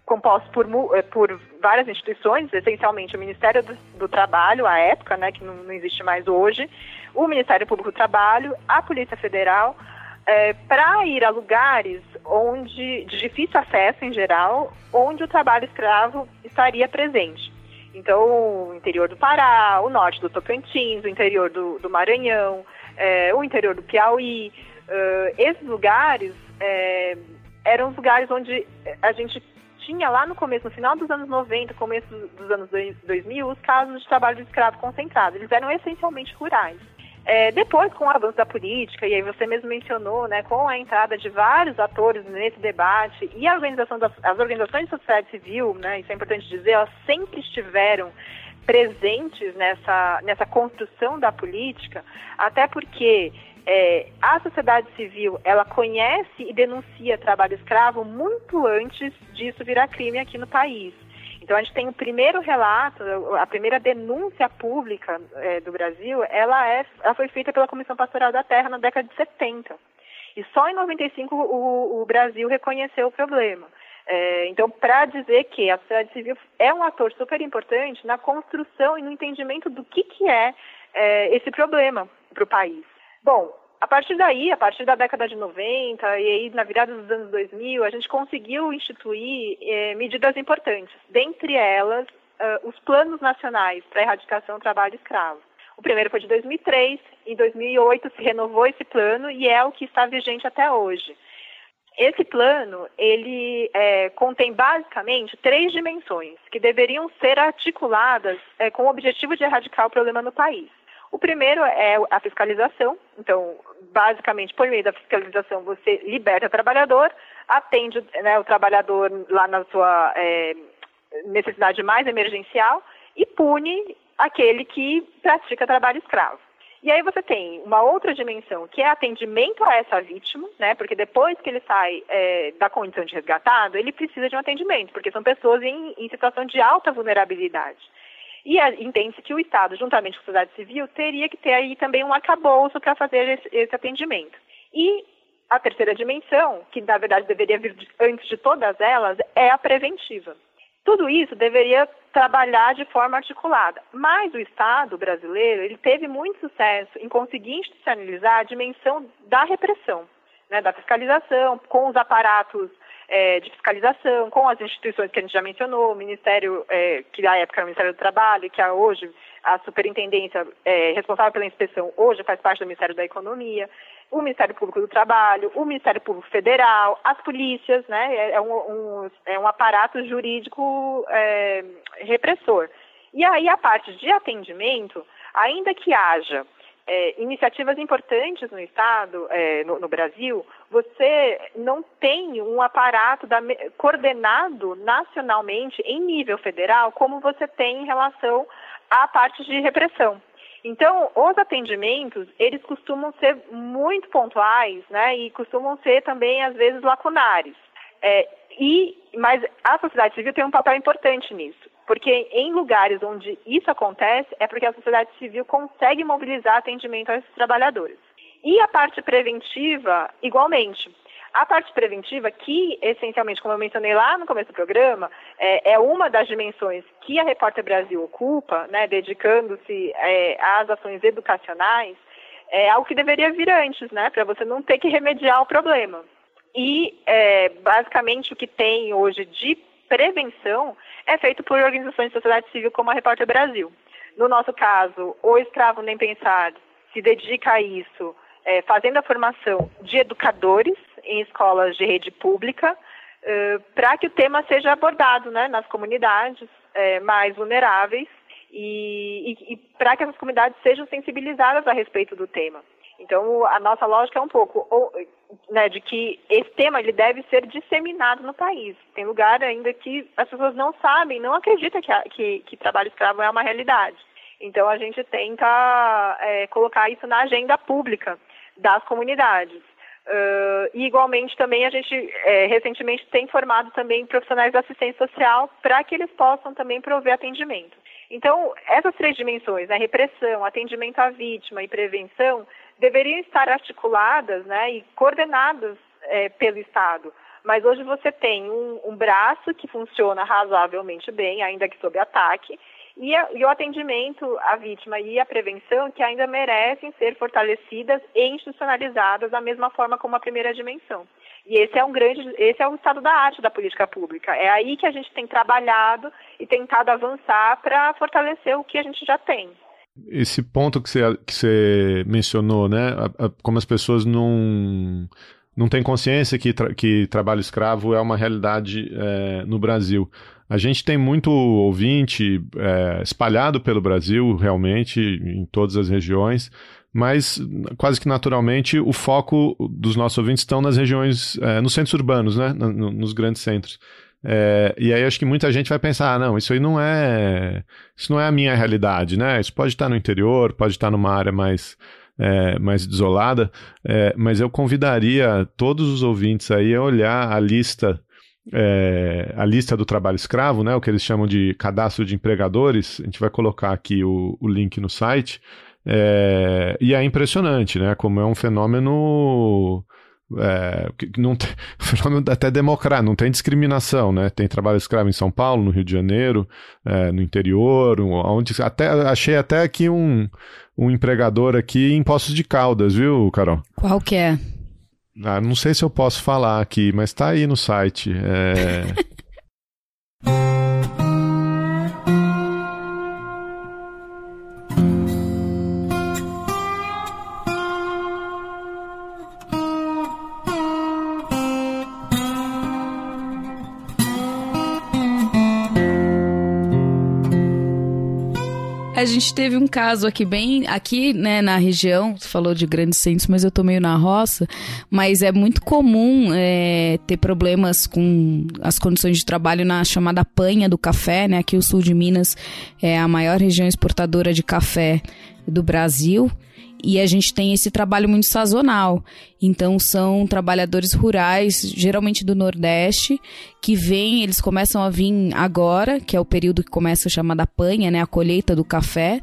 compostos por, é, por, várias instituições, essencialmente o Ministério do, do Trabalho, à época, né, que não, não existe mais hoje, o Ministério Público do Trabalho, a Polícia Federal, é, para ir a lugares onde de difícil acesso em geral, onde o trabalho escravo estaria presente. Então, o interior do Pará, o norte do Tocantins, o interior do, do Maranhão, é, o interior do Piauí, uh, esses lugares é, eram os lugares onde a gente tinha lá no começo, no final dos anos 90, começo dos anos 2000, os casos de trabalho de escravo concentrado. Eles eram essencialmente rurais. É, depois, com o avanço da política, e aí você mesmo mencionou, né, com a entrada de vários atores nesse debate e a organização das, as organizações de sociedade civil, né, isso é importante dizer, elas sempre estiveram presentes nessa, nessa construção da política, até porque é, a sociedade civil ela conhece e denuncia trabalho escravo muito antes disso virar crime aqui no país. Então a gente tem o primeiro relato, a primeira denúncia pública é, do Brasil, ela, é, ela foi feita pela Comissão Pastoral da Terra na década de 70. E só em 95 o, o Brasil reconheceu o problema. É, então, para dizer que a sociedade civil é um ator super importante na construção e no entendimento do que, que é, é esse problema para o país. Bom, A partir daí, a partir da década de 90 e aí na virada dos anos 2000, a gente conseguiu instituir eh, medidas importantes, dentre elas uh, os planos nacionais para erradicação do trabalho escravo. O primeiro foi de 2003, em 2008 se renovou esse plano e é o que está vigente até hoje. Esse plano, ele é, contém basicamente três dimensões que deveriam ser articuladas é, com o objetivo de erradicar o problema no país. O primeiro é a fiscalização, então, basicamente, por meio da fiscalização, você liberta o trabalhador, atende né, o trabalhador lá na sua é, necessidade mais emergencial e pune aquele que pratica trabalho escravo. E aí você tem uma outra dimensão, que é atendimento a essa vítima, né? Porque depois que ele sai é, da condição de resgatado, ele precisa de um atendimento, porque são pessoas em, em situação de alta vulnerabilidade. E entende-se que o Estado, juntamente com a sociedade civil, teria que ter aí também um arcabouço para fazer esse, esse atendimento. E a terceira dimensão, que na verdade deveria vir antes de todas elas, é a preventiva. Tudo isso deveria trabalhar de forma articulada. Mas o Estado brasileiro ele teve muito sucesso em conseguir institucionalizar a dimensão da repressão, né, da fiscalização, com os aparatos é, de fiscalização, com as instituições que a gente já mencionou, o Ministério, é, que na época era o Ministério do Trabalho, que hoje a superintendência é, responsável pela inspeção, hoje faz parte do Ministério da Economia o Ministério Público do Trabalho, o Ministério Público Federal, as polícias, né? É, é um, um é um aparato jurídico é, repressor. E aí a parte de atendimento, ainda que haja é, iniciativas importantes no Estado, é, no, no, Brasil, você não tem um aparato da, coordenado nacionalmente em nível federal como você tem em relação à parte de repressão. Então, os atendimentos, eles costumam ser muito pontuais, né, e costumam ser também, às vezes, lacunares. É, e, mas a sociedade civil tem um papel importante nisso, porque em lugares onde isso acontece, é porque a sociedade civil consegue mobilizar atendimento a esses trabalhadores. E a parte preventiva, igualmente. A parte preventiva, que essencialmente, como eu mencionei lá no começo do programa, é, é uma das dimensões que a Repórter Brasil ocupa, né, dedicando-se é, às ações educacionais, é algo que deveria vir antes, né, para você não ter que remediar o problema. E, é, basicamente, o que tem hoje de prevenção é feito por organizações de sociedade civil como a Repórter Brasil. No nosso caso, o Escravo Nem Pensar se dedica a isso, é, fazendo a formação de educadores em escolas de rede pública, uh, para que o tema seja abordado né, nas comunidades é, mais vulneráveis e, e, e para que essas comunidades sejam sensibilizadas a respeito do tema. Então, a nossa lógica é um pouco ou, né, de que esse tema ele deve ser disseminado no país. Tem lugar ainda que as pessoas não sabem, não acreditam que, que, que trabalho escravo é uma realidade. Então, a gente tenta é, colocar isso na agenda pública das comunidades. Uh, e igualmente também a gente é, recentemente tem formado também profissionais da assistência social para que eles possam também prover atendimento. Então, essas três dimensões, né, repressão, atendimento à vítima e prevenção, deveriam estar articuladas né, e coordenadas é, pelo Estado. Mas hoje você tem um, um braço que funciona razoavelmente bem, ainda que sob ataque, e, a, e, o atendimento à vítima e a prevenção que ainda merecem ser fortalecidas e institucionalizadas da mesma forma como a primeira dimensão. E esse é um grande, esse é o estado da arte da política pública. É aí que a gente tem trabalhado e tentado avançar para fortalecer o que a gente já tem. Esse ponto que você, que você mencionou, né? A, a, como as pessoas não não têm consciência que, tra que trabalho escravo é uma realidade é, no Brasil. A gente tem muito ouvinte é, espalhado pelo Brasil, realmente, em todas as regiões, mas quase que naturalmente o foco dos nossos ouvintes estão nas regiões, é, nos centros urbanos, né? nos grandes centros. É, e aí acho que muita gente vai pensar, ah, não, isso aí não é, isso não é a minha realidade, né? Isso pode estar no interior, pode estar numa área mais é, mais desolada, é, mas eu convidaria todos os ouvintes aí a olhar a lista é, a lista do trabalho escravo, né, o que eles chamam de cadastro de empregadores. A gente vai colocar aqui o, o link no site. É, e é impressionante, né, como é um fenômeno é, não tem, <laughs> fenômeno até democrático, não tem discriminação, né? Tem trabalho escravo em São Paulo, no Rio de Janeiro, é, no interior, onde até achei até aqui um, um empregador aqui em Poços de Caldas, viu, Carol? Qual que é? Ah, não sei se eu posso falar aqui, mas está aí no site. É... <laughs> A gente teve um caso aqui bem, aqui, né, na região, você falou de grandes centros, mas eu tô meio na roça, mas é muito comum é, ter problemas com as condições de trabalho na chamada panha do café, né, aqui o sul de Minas é a maior região exportadora de café do Brasil, e a gente tem esse trabalho muito sazonal. Então são trabalhadores rurais, geralmente do Nordeste, que vêm, eles começam a vir agora, que é o período que começa a chamada panha, né, a colheita do café.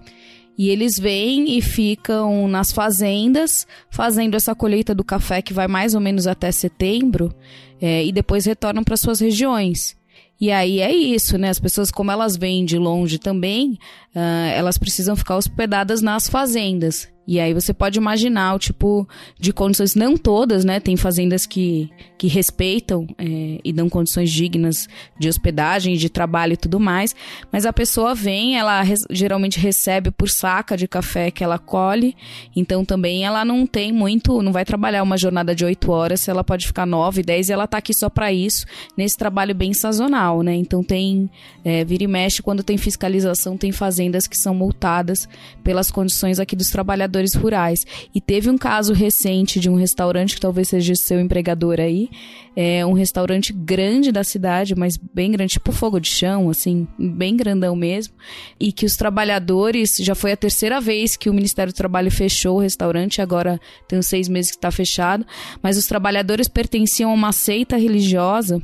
E eles vêm e ficam nas fazendas fazendo essa colheita do café que vai mais ou menos até setembro é, e depois retornam para suas regiões. E aí é isso, né? As pessoas, como elas vêm de longe também, uh, elas precisam ficar hospedadas nas fazendas. E aí você pode imaginar o tipo de condições, não todas, né? Tem fazendas que, que respeitam é, e dão condições dignas de hospedagem, de trabalho e tudo mais. Mas a pessoa vem, ela res, geralmente recebe por saca de café que ela colhe. Então também ela não tem muito, não vai trabalhar uma jornada de oito horas, ela pode ficar nove, dez e ela tá aqui só para isso, nesse trabalho bem sazonal, né? Então tem, é, vira e mexe, quando tem fiscalização, tem fazendas que são multadas pelas condições aqui dos trabalhadores trabalhadores rurais. E teve um caso recente de um restaurante, que talvez seja seu empregador aí, é um restaurante grande da cidade, mas bem grande, tipo fogo de chão, assim, bem grandão mesmo, e que os trabalhadores, já foi a terceira vez que o Ministério do Trabalho fechou o restaurante, agora tem uns seis meses que está fechado, mas os trabalhadores pertenciam a uma seita religiosa.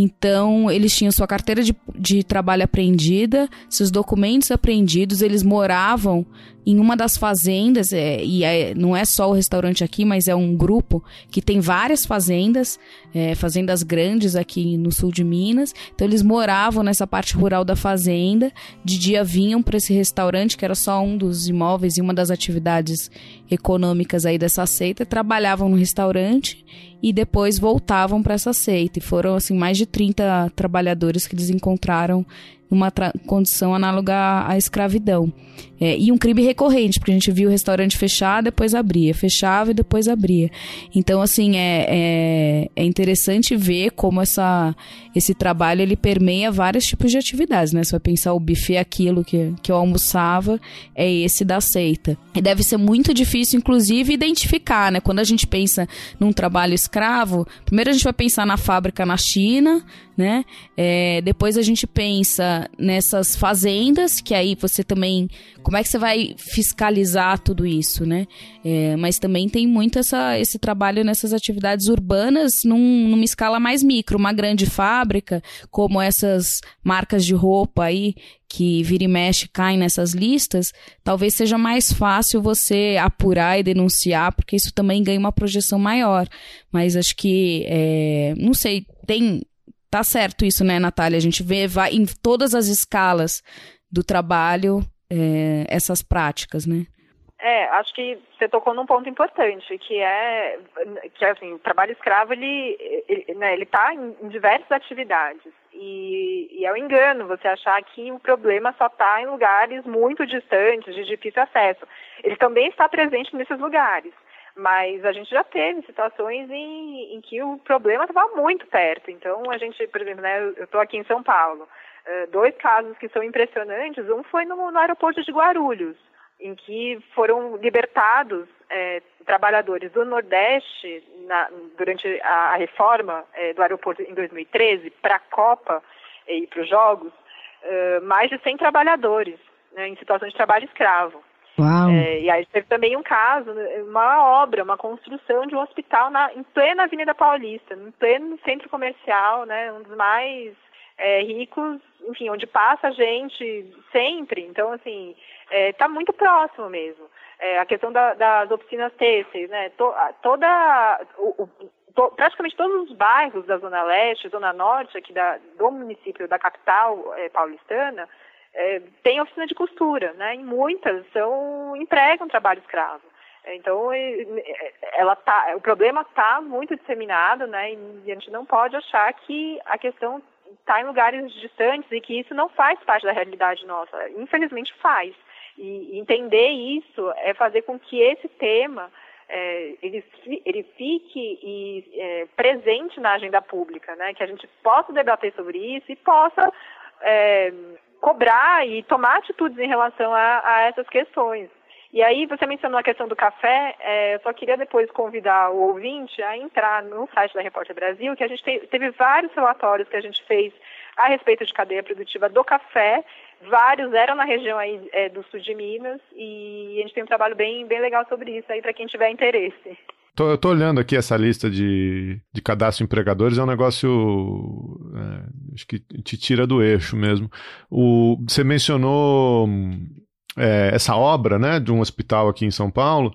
Então, eles tinham sua carteira de, de trabalho apreendida, seus documentos apreendidos, eles moravam em uma das fazendas, é, e é, não é só o restaurante aqui, mas é um grupo que tem várias fazendas, é, fazendas grandes aqui no sul de Minas. Então eles moravam nessa parte rural da fazenda, de dia vinham para esse restaurante, que era só um dos imóveis e uma das atividades econômicas aí dessa seita, trabalhavam no restaurante e depois voltavam para essa seita. E foram assim mais de 30 trabalhadores que eles encontraram numa condição análoga à escravidão. É, e um crime recorrente, porque a gente viu o restaurante fechar, depois abria, fechava e depois abria. Então, assim, é, é, é, interessante ver como essa, esse trabalho ele permeia vários tipos de atividades, né? Você vai pensar o buffet, aquilo que, que eu almoçava, é esse da seita. E deve ser muito difícil, inclusive, identificar, né? Quando a gente pensa num trabalho escravo, primeiro a gente vai pensar na fábrica na China, né? É, depois a gente pensa nessas fazendas, que aí você também como é que você vai fiscalizar tudo isso, né? É, mas também tem muito essa, esse trabalho nessas atividades urbanas num, numa escala mais micro. Uma grande fábrica, como essas marcas de roupa aí, que vira e mexe caem nessas listas, talvez seja mais fácil você apurar e denunciar, porque isso também ganha uma projeção maior. Mas acho que, é, não sei, tem. Tá certo isso, né, Natália? A gente vê vai, em todas as escalas do trabalho é, essas práticas, né? É, acho que você tocou num ponto importante, que é que assim, o trabalho escravo ele ele, né, tá em, em diversas atividades e, e é um engano você achar que o problema só está em lugares muito distantes, de difícil acesso. Ele também está presente nesses lugares, mas a gente já teve situações em, em que o problema estava muito perto. Então a gente, por exemplo, né, eu estou aqui em São Paulo. Eh, dois casos que são impressionantes. Um foi no, no aeroporto de Guarulhos, em que foram libertados é, trabalhadores do Nordeste na, durante a, a reforma é, do aeroporto em 2013 para a Copa e para os Jogos, mais de 100 trabalhadores né, em situação de trabalho escravo. É, e aí teve também um caso, uma obra, uma construção de um hospital na, em plena Avenida Paulista, em pleno centro comercial, né, um dos mais é, ricos, enfim, onde passa gente sempre. Então, assim, está é, muito próximo mesmo. é, a questão da, das oficinas têxteis, né? To, toda, o, o, to, praticamente todos os bairros da Zona Leste, Zona Norte, aqui da, do município da capital é, paulistana, é, tem oficina de costura, né? E muitas são empregam trabalho escravo. Então, ela tá, o problema está muito disseminado, né? E a gente não pode achar que a questão está em lugares distantes e que isso não faz parte da realidade nossa. Infelizmente faz. E entender isso é fazer com que esse tema é, ele, ele fique e, é, presente na agenda pública, né? Que a gente possa debater sobre isso e possa é, cobrar e tomar atitudes em relação a, a essas questões. E aí, você mencionou a questão do café, é, eu só queria depois convidar o ouvinte a entrar no site da Repórter Brasil, que a gente te, teve vários relatórios que a gente fez a respeito de cadeia produtiva do café, vários eram na região aí é, do sul de Minas, e a gente tem um trabalho bem, bem legal sobre isso aí para quem tiver interesse. Tô, eu tô olhando aqui essa lista de, de cadastro de empregadores, é um negócio é, acho que te tira do eixo mesmo. O, você mencionou é, essa obra né, de um hospital aqui em São Paulo,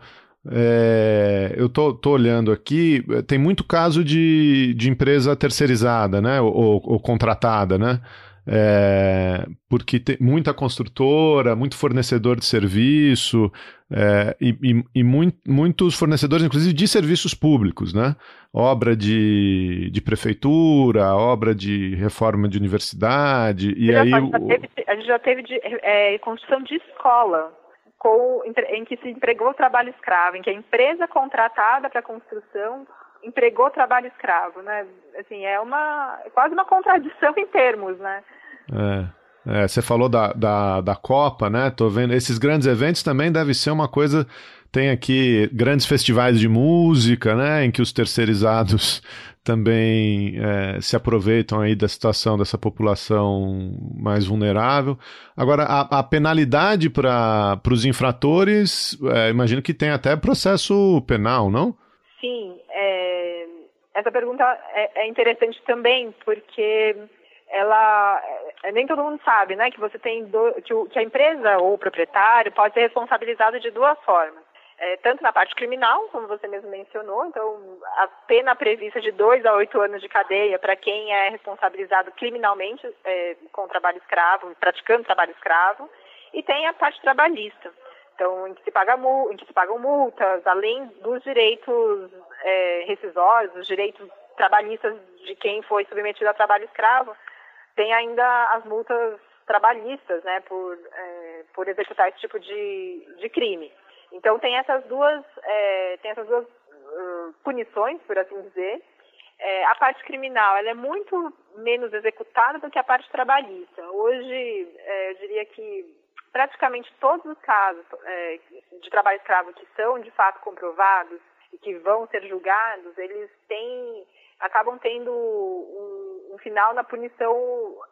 é, eu tô, tô, olhando aqui, tem muito caso de, de empresa terceirizada, né, ou, ou contratada, né, é, porque tem muita construtora, muito fornecedor de serviço é, e, e, e muito, muitos fornecedores, inclusive de serviços públicos, né? Obra de, de prefeitura, obra de reforma de universidade e aí o... teve, a gente já teve de, é, construção de escola com, em que se empregou trabalho escravo, em que a empresa contratada para a construção empregou trabalho escravo, né? Assim, é uma é quase uma contradição em termos, né? É. É, você falou da, da, da Copa, né? Tô vendo. Esses grandes eventos também deve ser uma coisa. Tem aqui grandes festivais de música, né? Em que os terceirizados <laughs> também é, se aproveitam aí da situação dessa população mais vulnerável. Agora, a, a penalidade para os infratores, é, imagino que tem até processo penal, não? Sim, essa pergunta é, é, interessante também, porque ela é, nem todo mundo sabe, né, que você tem do, que, o, que, a empresa ou o proprietário pode ser responsabilizado de duas formas. É, tanto na parte criminal, como você mesmo mencionou, então a pena prevista de dois a oito anos de cadeia para quem é responsabilizado criminalmente é, com trabalho escravo, praticando trabalho escravo, e tem a parte trabalhista. Então, em que se, paga, em que se pagam multas, além dos direitos é, rescisórios, os direitos trabalhistas de quem foi submetido a trabalho escravo, tem ainda as multas trabalhistas, né, por, é, por executar esse tipo de, de crime. Então, tem essas duas, é, tem essas duas uh, punições, por assim dizer. É, a parte criminal ela é muito menos executada do que a parte trabalhista. Hoje, é, eu diria que praticamente todos os casos é, de trabalho escravo que são de fato comprovados que vão ser julgados, eles têm, acabam tendo um, um final na punição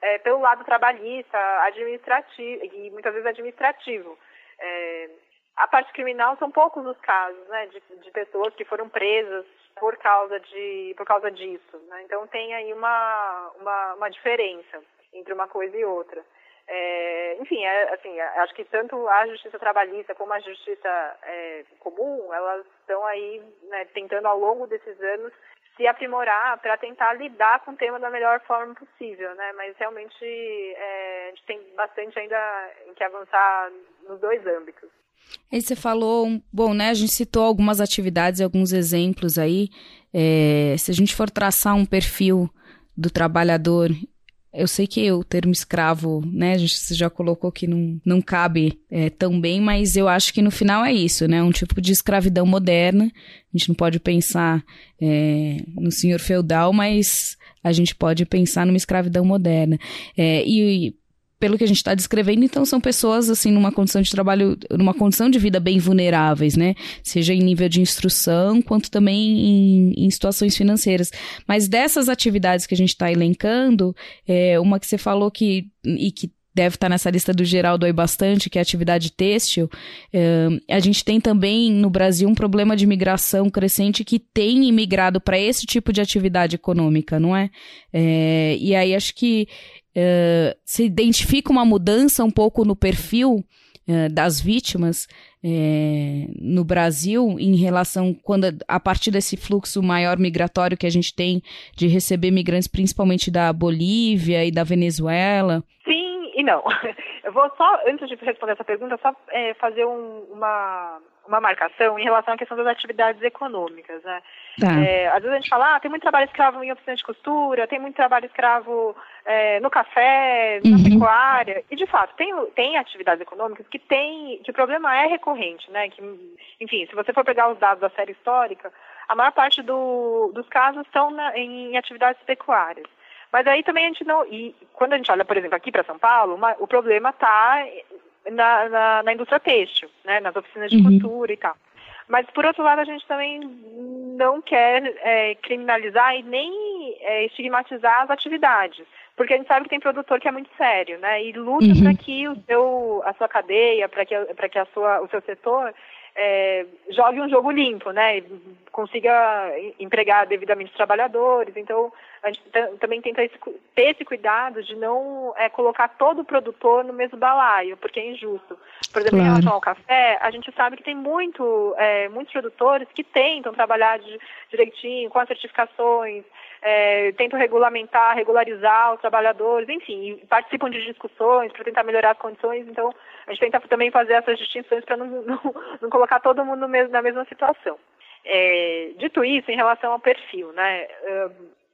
é, pelo lado trabalhista, administrativo e muitas vezes administrativo. É, a parte criminal são poucos os casos, né, de, de, pessoas que foram presas por causa de por causa disso. Né? Então tem aí uma, uma, uma diferença entre uma coisa e outra. É, enfim, é, assim, é, acho que tanto a justiça trabalhista como a justiça é, comum, elas estão aí né, tentando ao longo desses anos se aprimorar para tentar lidar com o tema da melhor forma possível, né? Mas realmente é, a gente tem bastante ainda em que avançar nos dois âmbitos. Aí você falou, bom, né? A gente citou algumas atividades e alguns exemplos aí. É, se a gente for traçar um perfil do trabalhador eu sei que o termo escravo, né, a gente já colocou que não, não cabe é, tão bem, mas eu acho que no final é isso, né, um tipo de escravidão moderna. A gente não pode pensar é, no senhor feudal, mas a gente pode pensar numa escravidão moderna. É, e pelo que a gente está descrevendo, então são pessoas assim numa condição de trabalho, numa condição de vida bem vulneráveis, né? Seja em nível de instrução, quanto também em, em situações financeiras. Mas dessas atividades que a gente está elencando, é, uma que você falou que e que deve estar tá nessa lista do Geraldo aí bastante, que é a atividade têxtil. É, a gente tem também no Brasil um problema de migração crescente que tem imigrado para esse tipo de atividade econômica, não é? é e aí acho que uh, se identifica uma mudança um pouco no perfil das vítimas é, no Brasil em relação quando a partir desse fluxo maior migratório que a gente tem de receber migrantes principalmente da Bolívia e da Venezuela? Sim e não. <laughs> Eu vou só, antes de responder essa pergunta, só é, fazer um, uma, uma marcação em relação à questão das atividades econômicas. Né? Tá. É, às vezes a gente fala, ah, tem muito trabalho escravo em oficina de costura, tem muito trabalho escravo é, no café, na uhum. pecuária. E, de fato, tem, tem atividades econômicas que tem, que o problema é recorrente, né? Que, enfim, se você for pegar os dados da série histórica, a maior parte do, dos casos estão na, em atividades pecuárias. Mas aí também a gente não. E quando a gente olha, por exemplo, aqui para São Paulo, uma, o problema está na, na, na, indústria têxtil, né, nas oficinas de uhum. costura e tal. Mas, por outro lado, a gente também não quer é, criminalizar e nem é, estigmatizar as atividades. Porque a gente sabe que tem produtor que é muito sério, né? E luta uhum. para que o seu, a sua cadeia, para que, que a sua, o seu setor é, jogue um jogo limpo, né? Consiga empregar devidamente os trabalhadores. Então, a gente também tenta esse, ter esse cuidado de não é, colocar todo o produtor no mesmo balaio, porque é injusto. Por exemplo, claro. em relação ao café, a gente sabe que tem muito, é, muitos produtores que tentam trabalhar de, direitinho, com as certificações, é, tentam regulamentar, regularizar os trabalhadores, enfim, participam de discussões para tentar melhorar as condições. Então, a gente tenta também fazer essas distinções para não, <laughs> não, não, colocar todo mundo na mesma situação. É, dito isso, em relação ao perfil, né?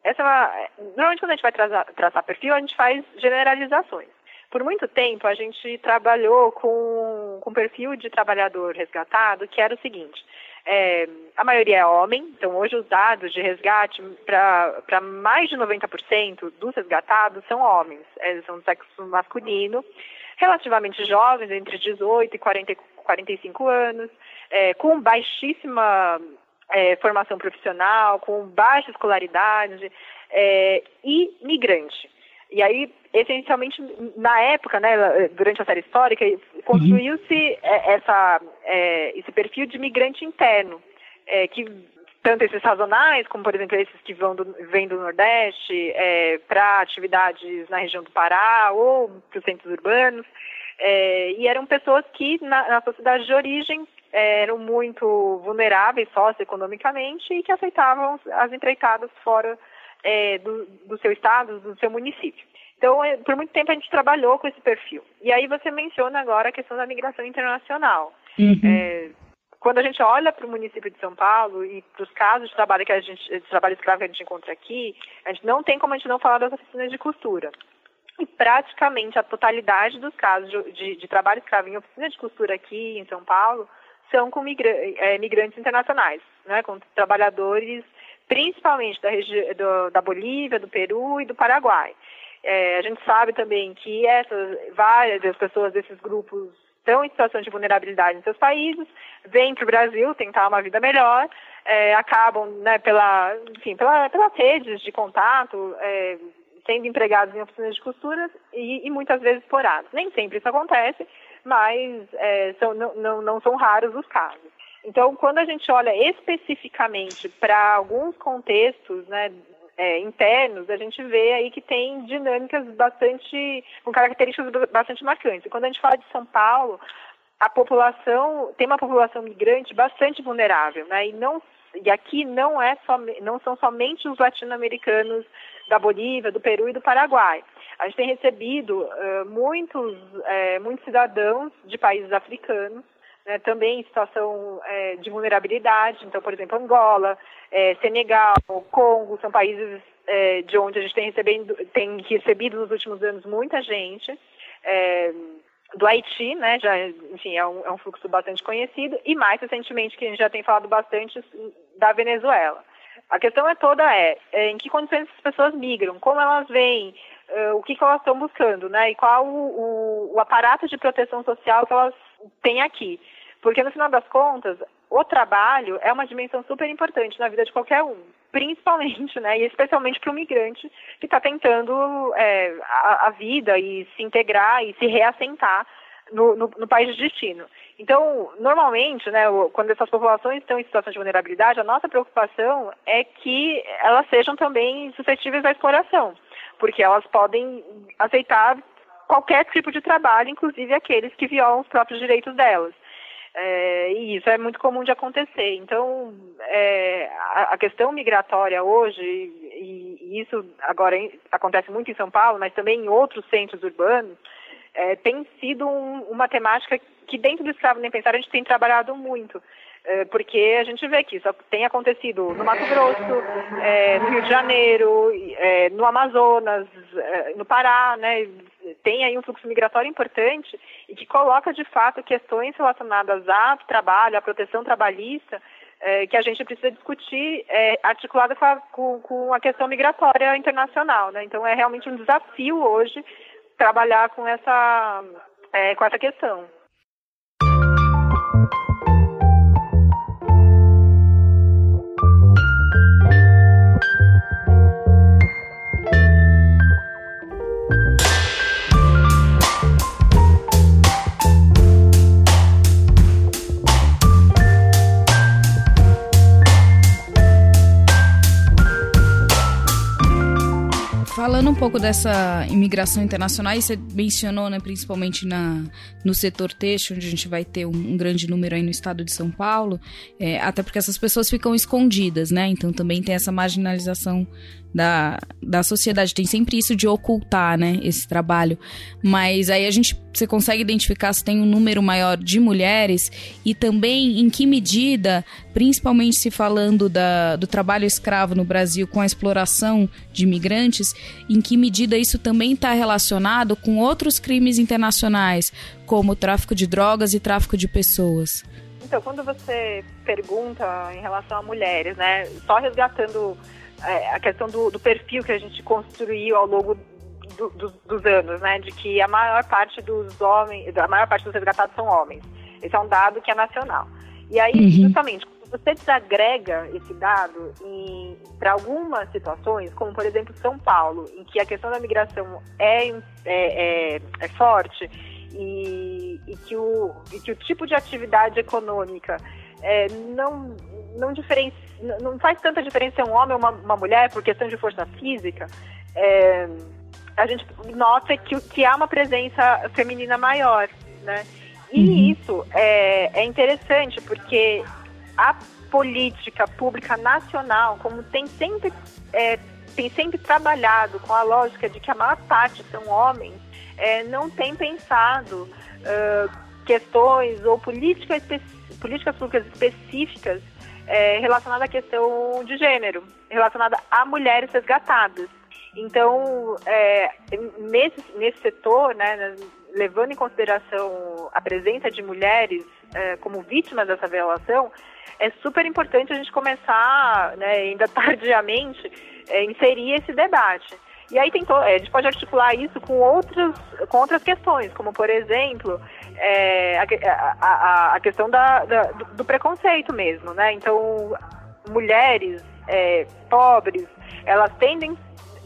Essa é uma, normalmente quando a gente vai traçar, traçar perfil, a gente faz generalizações. Por muito tempo a gente trabalhou com, com perfil de trabalhador resgatado, que era o seguinte: é, a maioria é homem, então hoje os dados de resgate para mais de 90% dos resgatados são homens, eles são do sexo masculino, relativamente jovens, entre 18 e 40, 45 anos, é, com baixíssima é, formação profissional, com baixa escolaridade é, e migrante. E aí, essencialmente, na época, né, durante a série histórica, construiu-se é, essa, é, esse perfil de migrante interno, é, que tanto esses sazonais, como por exemplo esses que vão do, vêm do Nordeste é, para atividades na região do Pará ou para os centros urbanos, é, e eram pessoas que na, na sociedade de origem eram muito vulneráveis socioeconomicamente e que aceitavam as empreitadas fora é, do, do, seu estado, do seu município. Então, é, por muito tempo a gente trabalhou com esse perfil. E aí você menciona agora a questão da migração internacional. Uhum. É, quando a gente olha para o município de São Paulo e para os casos de trabalho que a gente, de trabalho escravo que a gente encontra aqui, a gente não tem como a gente não falar das oficinas de costura. E praticamente a totalidade dos casos de, de, de trabalho escravo em oficina de costura aqui em São Paulo são com migra é, migrantes internacionais, né, com trabalhadores principalmente da, do, da Bolívia, do Peru e do Paraguai. É, a gente sabe também que essas várias das pessoas desses grupos estão em situação de vulnerabilidade em seus países, vêm para o Brasil tentar uma vida melhor, é, acabam, né, pela, enfim, pela, pelas redes de contato, é, sendo empregados em oficinas de costuras e, e, muitas vezes explorados. Nem sempre isso acontece, mas é, são, não, não, não são raros os casos. Então, quando a gente olha especificamente para alguns contextos né, é, internos, a gente vê aí que tem dinâmicas bastante, com características bastante marcantes. E quando a gente fala de São Paulo, a população tem uma população migrante bastante vulnerável, né? E não e aqui não é só, não são somente os latino-americanos da Bolívia, do Peru e do Paraguai. A gente tem recebido uh, muitos, uh, muitos cidadãos de países africanos, né, também em situação uh, de vulnerabilidade. Então, por exemplo, Angola, Senegal, Congo, são países de onde a gente tem, recebendo, tem recebido nos últimos anos muita gente. do Haiti, né, já, enfim, é um, é um fluxo bastante conhecido, e mais recentemente, que a gente já tem falado bastante, da Venezuela. A questão é toda é, é em que condições essas pessoas migram, como elas vêm, o que, que elas estão buscando, né? E qual o, o, o aparato de proteção social que elas têm aqui. Porque no final das contas, o trabalho é uma dimensão super importante na vida de qualquer um, principalmente, <laughs> né, e especialmente para o migrante que está tentando é, a, a, vida e se integrar e se reassentar no, no, no, país de destino. Então, normalmente, né, quando essas populações estão em situação de vulnerabilidade, a nossa preocupação é que elas sejam também suscetíveis à exploração, porque elas podem aceitar qualquer tipo de trabalho, inclusive aqueles que violam os próprios direitos delas. É, e isso é muito comum de acontecer. Então, é, a, a, questão migratória hoje, e, e, isso agora acontece muito em São Paulo, mas também em outros centros urbanos, é, tem sido um, uma temática que dentro do Escravo Nem Pensar a gente tem trabalhado muito. É, porque a gente vê que isso tem acontecido no Mato Grosso, é, no Rio de Janeiro, é, no Amazonas, é, no Pará, né? Tem aí um fluxo migratório importante e que coloca de fato questões relacionadas ao trabalho, à proteção trabalhista, é, que a gente precisa discutir é, articulada com a, com, com a questão migratória internacional, né? Então é realmente um desafio hoje trabalhar com essa com essa questão. Falando um pouco dessa imigração internacional, você mencionou, né, principalmente na, no setor têxtil, onde a gente vai ter um, um grande número aí no estado de São Paulo, é, até porque essas pessoas ficam escondidas, né? Então também tem essa marginalização da, da sociedade. Tem sempre isso de ocultar, né, esse trabalho. Mas aí a gente, você consegue identificar se tem um número maior de mulheres e também em que medida, principalmente se falando da, do trabalho escravo no Brasil com a exploração de imigrantes, em que medida isso também está relacionado com outros crimes internacionais, como tráfico de drogas e tráfico de pessoas. Então, quando você pergunta em relação a mulheres, né, só resgatando é, a questão do, do, perfil que a gente construiu ao longo do, do, dos anos, né, de que a maior parte dos homens, a maior parte dos resgatados são homens. Esse é um dado que é nacional. E aí, uhum. justamente, quando você desagrega esse dado para algumas situações, como por exemplo São Paulo, em que a questão da migração é, é, é, é forte e, e, que o, e que o tipo de atividade econômica é, não, não, não faz tanta diferença um homem ou uma, uma mulher por questão de força física, é, a gente nota que, que há uma presença feminina maior, né? E uhum. isso é, é interessante porque a política pública nacional, como tem sempre, é, tem sempre trabalhado com a lógica de que a maior parte são homens, é, não tem pensado uh, questões ou políticas específicas políticas públicas específicas é, relacionadas à questão de gênero, relacionada a mulheres resgatadas. Então, é, nesse, nesse setor, né, levando em consideração a presença de mulheres é, como vítimas dessa violação, é super importante a gente começar, né, ainda <laughs> tardiamente, é, inserir esse debate. E aí tem é, a gente pode articular isso com outras, com outras questões, como por exemplo é, a, a, a, questão da, da, do preconceito mesmo, né? Então mulheres é, pobres elas tendem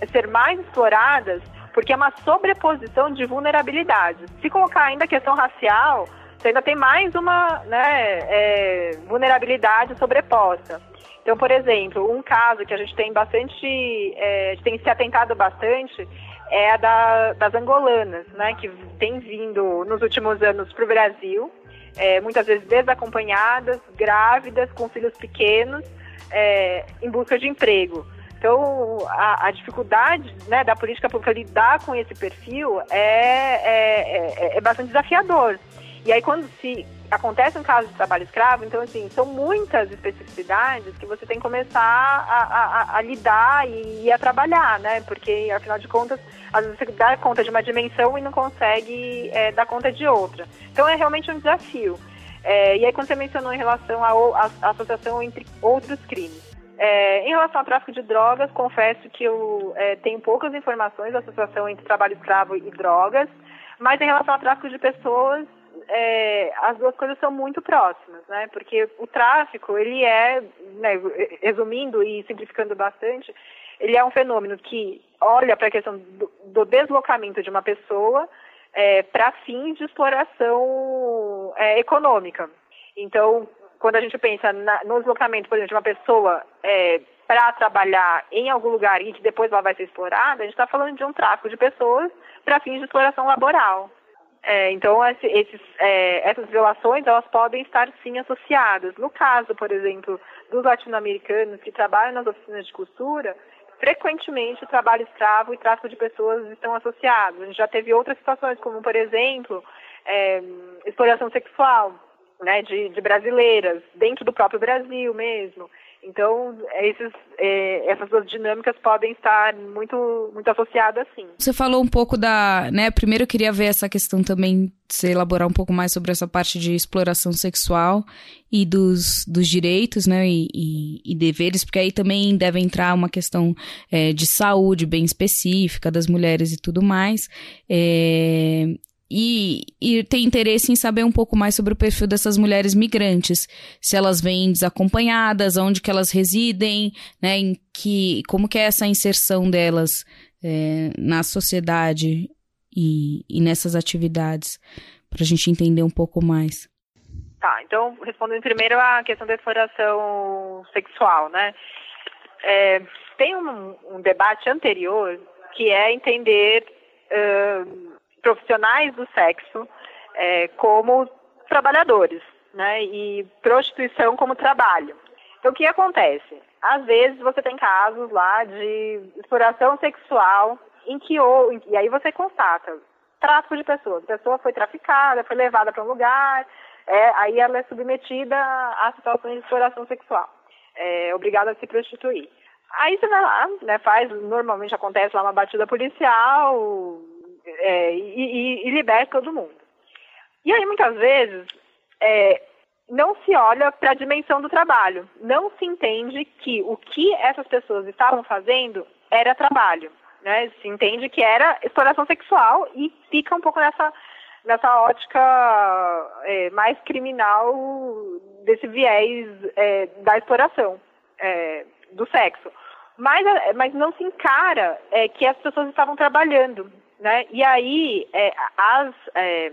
a ser mais exploradas porque é uma sobreposição de vulnerabilidades. Se colocar ainda a questão racial, você ainda tem mais uma né, é, vulnerabilidade sobreposta. Então, por exemplo, um caso que a gente tem bastante, é, tem se atentado bastante é a da, das angolanas, né, que tem vindo nos últimos anos para o Brasil, é, muitas vezes desacompanhadas, grávidas, com filhos pequenos, é, em busca de emprego. Então, a, a dificuldade né, da política pública lidar com esse perfil é, é, é, é bastante desafiador. E aí, quando se acontece um caso de trabalho escravo, então, assim, são muitas especificidades que você tem que começar a, a, a lidar e, e, a trabalhar, né? Porque, afinal de contas, às vezes você dá conta de uma dimensão e não consegue é, dar conta de outra. Então, é realmente um desafio. É, e aí, quando você mencionou em relação à associação entre outros crimes. É, em relação ao tráfico de drogas, confesso que eu é, tenho poucas informações da associação entre trabalho escravo e drogas, mas em relação ao tráfico de pessoas, é, as duas coisas são muito próximas, né? Porque o tráfico, ele é, né, resumindo e simplificando bastante, ele é um fenômeno que olha para a questão do, do, deslocamento de uma pessoa é, para fins de exploração é, econômica. Então, quando a gente pensa na, no deslocamento, por exemplo, de uma pessoa é, para trabalhar em algum lugar e que depois ela vai ser explorada, a gente está falando de um tráfico de pessoas para fins de exploração laboral. É, então, esses, é, essas violações, elas podem estar sim associadas. No caso, por exemplo, dos latino-americanos que trabalham nas oficinas de costura, frequentemente o trabalho escravo e tráfico de pessoas estão associados. A gente já teve outras situações, como, por exemplo, é, exploração sexual né, de, de brasileiras, dentro do próprio Brasil mesmo. Então, esses, é, essas duas dinâmicas podem estar muito, muito associadas, sim. Você falou um pouco da. Né, primeiro eu queria ver essa questão também, você elaborar um pouco mais sobre essa parte de exploração sexual e dos, dos direitos né, e, e, e deveres, porque aí também deve entrar uma questão é, de saúde bem específica das mulheres e tudo mais. É, e, e tem interesse em saber um pouco mais sobre o perfil dessas mulheres migrantes, se elas vêm desacompanhadas, onde que elas residem, né, em que, como que é essa inserção delas é, na sociedade e, e nessas atividades, para a gente entender um pouco mais. Tá, então respondendo primeiro a questão da exploração sexual, né? É, tem um, um, debate anterior que é entender uh, profissionais do sexo é, como trabalhadores, né? E prostituição como trabalho. Então, o que acontece? Às vezes você tem casos lá de exploração sexual em que ou e aí você constata tráfico de pessoas. A pessoa foi traficada, foi levada para um lugar, é, aí ela é submetida a situações de exploração sexual, é, obrigada a se prostituir. Aí você vai lá, né, faz, normalmente acontece lá uma batida policial, é, e, e, e todo mundo. E aí, muitas vezes, é, não se olha para a dimensão do trabalho. Não se entende que o que essas pessoas estavam fazendo era trabalho. Né? Se entende que era exploração sexual e fica um pouco nessa, nessa ótica é, mais criminal desse viés é, da exploração é, do sexo. Mas, mas não se encara é, que as pessoas estavam trabalhando. Né? E aí é, as, é,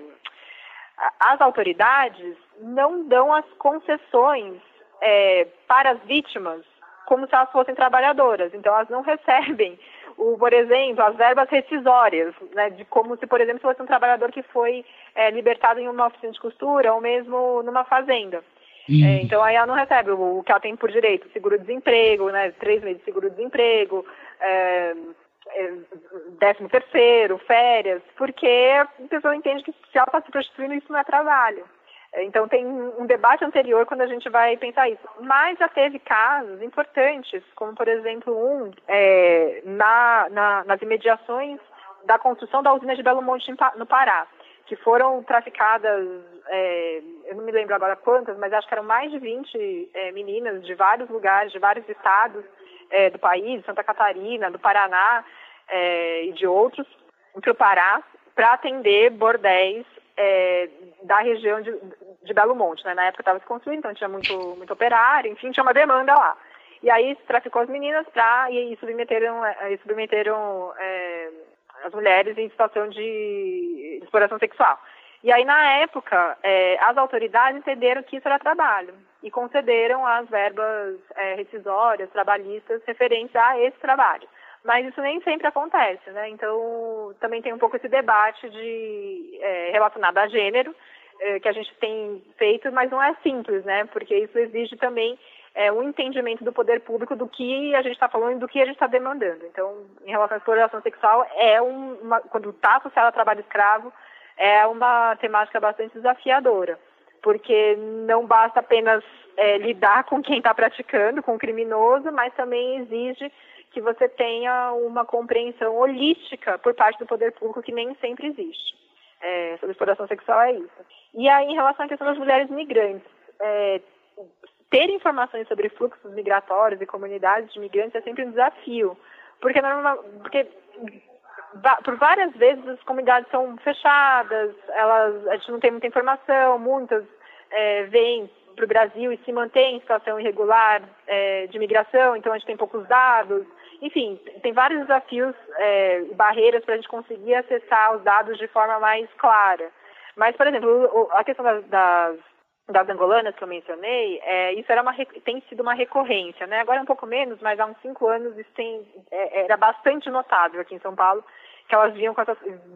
as autoridades não dão as concessões é, para as vítimas como se elas fossem trabalhadoras. Então elas não recebem, o, por exemplo, as verbas rescisórias, né, de como se, por exemplo, fosse um trabalhador que foi é, libertado em uma oficina de costura ou mesmo numa fazenda. É, então aí ela não recebe o, o, que ela tem por direito, seguro-desemprego, né, três meses de seguro-desemprego, é, é, décimo terceiro, férias, porque a pessoa entende que se ela está se prostituindo, isso não é trabalho. É, então tem um debate anterior quando a gente vai pensar isso. Mas já teve casos importantes, como por exemplo um é, na, na, nas imediações da construção da usina de Belo Monte no Pará, que foram traficadas, é, eu não me lembro agora quantas, mas acho que eram mais de 20 é, meninas de vários lugares, de vários estados, é, do país, Santa Catarina, do Paraná é, e de outros, para o Pará, para atender bordéis é, da região de, de, Belo Monte. Né? Na época estava se construindo, então tinha muito, muito operário, enfim, tinha uma demanda lá. E aí traficou as meninas pra, e, e submeteram, é, e submeteram é, as mulheres em situação de exploração sexual. E aí, na época, é, as autoridades entenderam que isso era trabalho e concederam as verbas é, rescisórias, trabalhistas, referentes a esse trabalho. Mas isso nem sempre acontece, né? Então, também tem um pouco esse debate de, é, relacionado a gênero, é, que a gente tem feito, mas não é simples, né? Porque isso exige também é, um entendimento do poder público do que a gente está falando e do que a gente está demandando. Então, em relação à exploração sexual, é um, uma, quando está associado ao trabalho escravo, é uma temática bastante desafiadora, porque não basta apenas é, lidar com quem está praticando, com o criminoso, mas também exige que você tenha uma compreensão holística por parte do poder público que nem sempre existe. É, sobre exploração sexual é isso. E aí, em relação à questão das mulheres migrantes, é, ter informações sobre fluxos migratórios e comunidades de migrantes é sempre um desafio, porque, normal, porque por várias vezes as comunidades são fechadas, elas, a gente não tem muita informação, muitas é, vêm para o Brasil e se mantêm em situação irregular é, de migração, então a gente tem poucos dados. Enfim, tem vários desafios é, barreiras para a gente conseguir acessar os dados de forma mais clara. Mas, por exemplo, a questão das, das, das angolanas que eu mencionei, é, isso era uma, tem sido uma recorrência, né? Agora é um pouco menos, mas há uns cinco anos isso tem, é, era bastante notável aqui em São Paulo que elas vinham,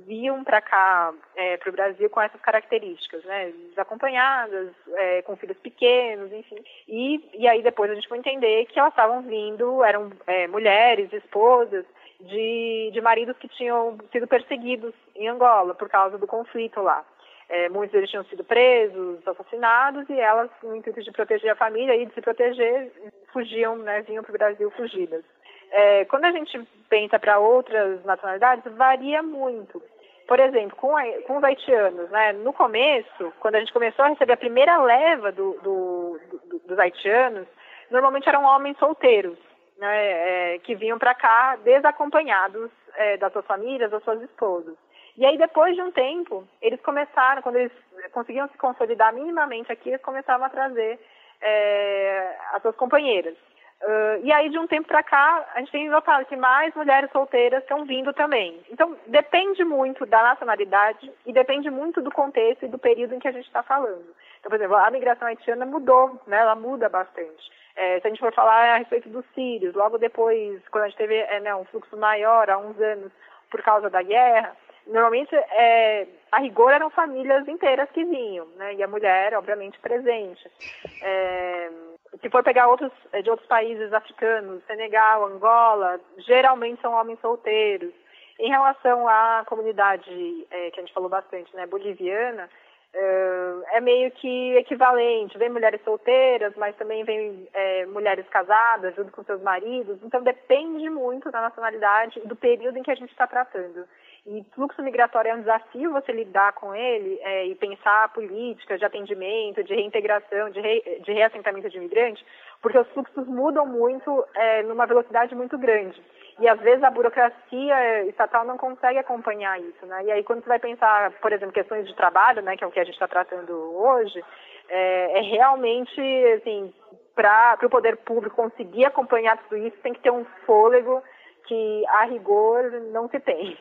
vinham para cá, é, para o Brasil, com essas características, né? Desacompanhadas, é, com filhos pequenos, enfim. E, e aí depois a gente foi entender que elas estavam vindo, eram é, mulheres, esposas, de, de maridos que tinham sido perseguidos em Angola por causa do conflito lá. É, muitos deles tinham sido presos, assassinados, e elas, no intuito de proteger a família e de se proteger, fugiam, né, vinham para o Brasil fugidas. É, quando a gente pensa para outras nacionalidades, varia muito. Por exemplo, com, a, com os haitianos, né, no começo, quando a gente começou a receber a primeira leva do, do, do, dos haitianos, normalmente eram homens solteiros, né, é, que vinham para cá desacompanhados é, das suas famílias, das suas esposas. E aí, depois de um tempo, eles começaram, quando eles conseguiam se consolidar minimamente aqui, eles começaram a trazer é, as suas companheiras. Uh, e aí, de um tempo para cá, a gente tem notado que mais mulheres solteiras estão vindo também. Então, depende muito da nacionalidade e depende muito do contexto e do período em que a gente está falando. Então, por exemplo, a migração haitiana mudou, né? ela muda bastante. É, se a gente for falar a respeito dos sírios, logo depois, quando a gente teve é, né, um fluxo maior, há uns anos, por causa da guerra, normalmente, é, a rigor, eram famílias inteiras que vinham, né? e a mulher, obviamente, presente. É, se for pegar outros eh, de outros países africanos, Senegal, Angola, geralmente são homens solteiros. Em relação à comunidade é, que a gente falou bastante, né, boliviana, é, é meio que equivalente. Vem mulheres solteiras, mas também vem é, mulheres casadas junto com seus maridos. Então depende muito da nacionalidade e do período em que a gente está tratando. E fluxo migratório é um desafio você lidar com ele é, e pensar políticas de atendimento, de reintegração, de, re, de reassentamento de imigrantes, porque os fluxos mudam muito é, numa velocidade muito grande. E às vezes a burocracia estatal não consegue acompanhar isso, né? E aí quando você vai pensar, por exemplo, questões de trabalho, né, que é o que a gente está tratando hoje, é, é realmente, assim, para o poder público conseguir acompanhar tudo isso, tem que ter um fôlego que, a rigor, não se tem.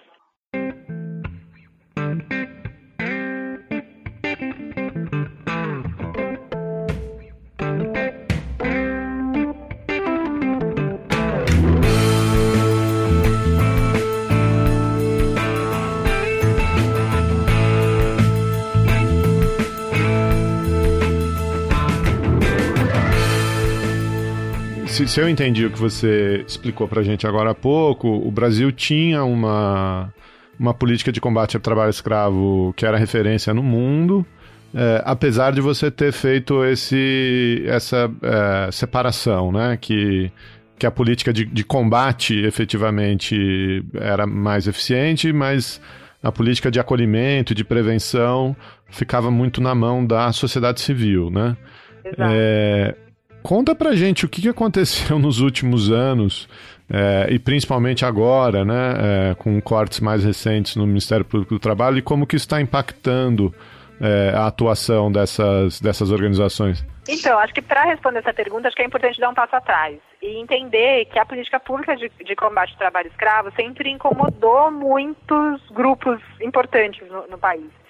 Se, se eu entendi o que você explicou pra gente agora há pouco, o Brasil tinha uma, uma política de combate ao trabalho escravo que era referência no mundo. É, apesar de você ter feito esse, essa é, separação, né? Que, que a política de, de, combate efetivamente era mais eficiente, mas a política de acolhimento de prevenção ficava muito na mão da sociedade civil, né? Exato. É, Conta pra gente o que aconteceu <laughs> nos últimos anos, é, e principalmente agora, né, é, com cortes mais recentes no Ministério Público do Trabalho, e como que está impactando é, a atuação dessas, dessas organizações. Então, acho que para responder essa pergunta, acho que é importante dar um passo atrás e entender que a política pública de, de combate ao trabalho escravo sempre incomodou muitos grupos importantes no, no país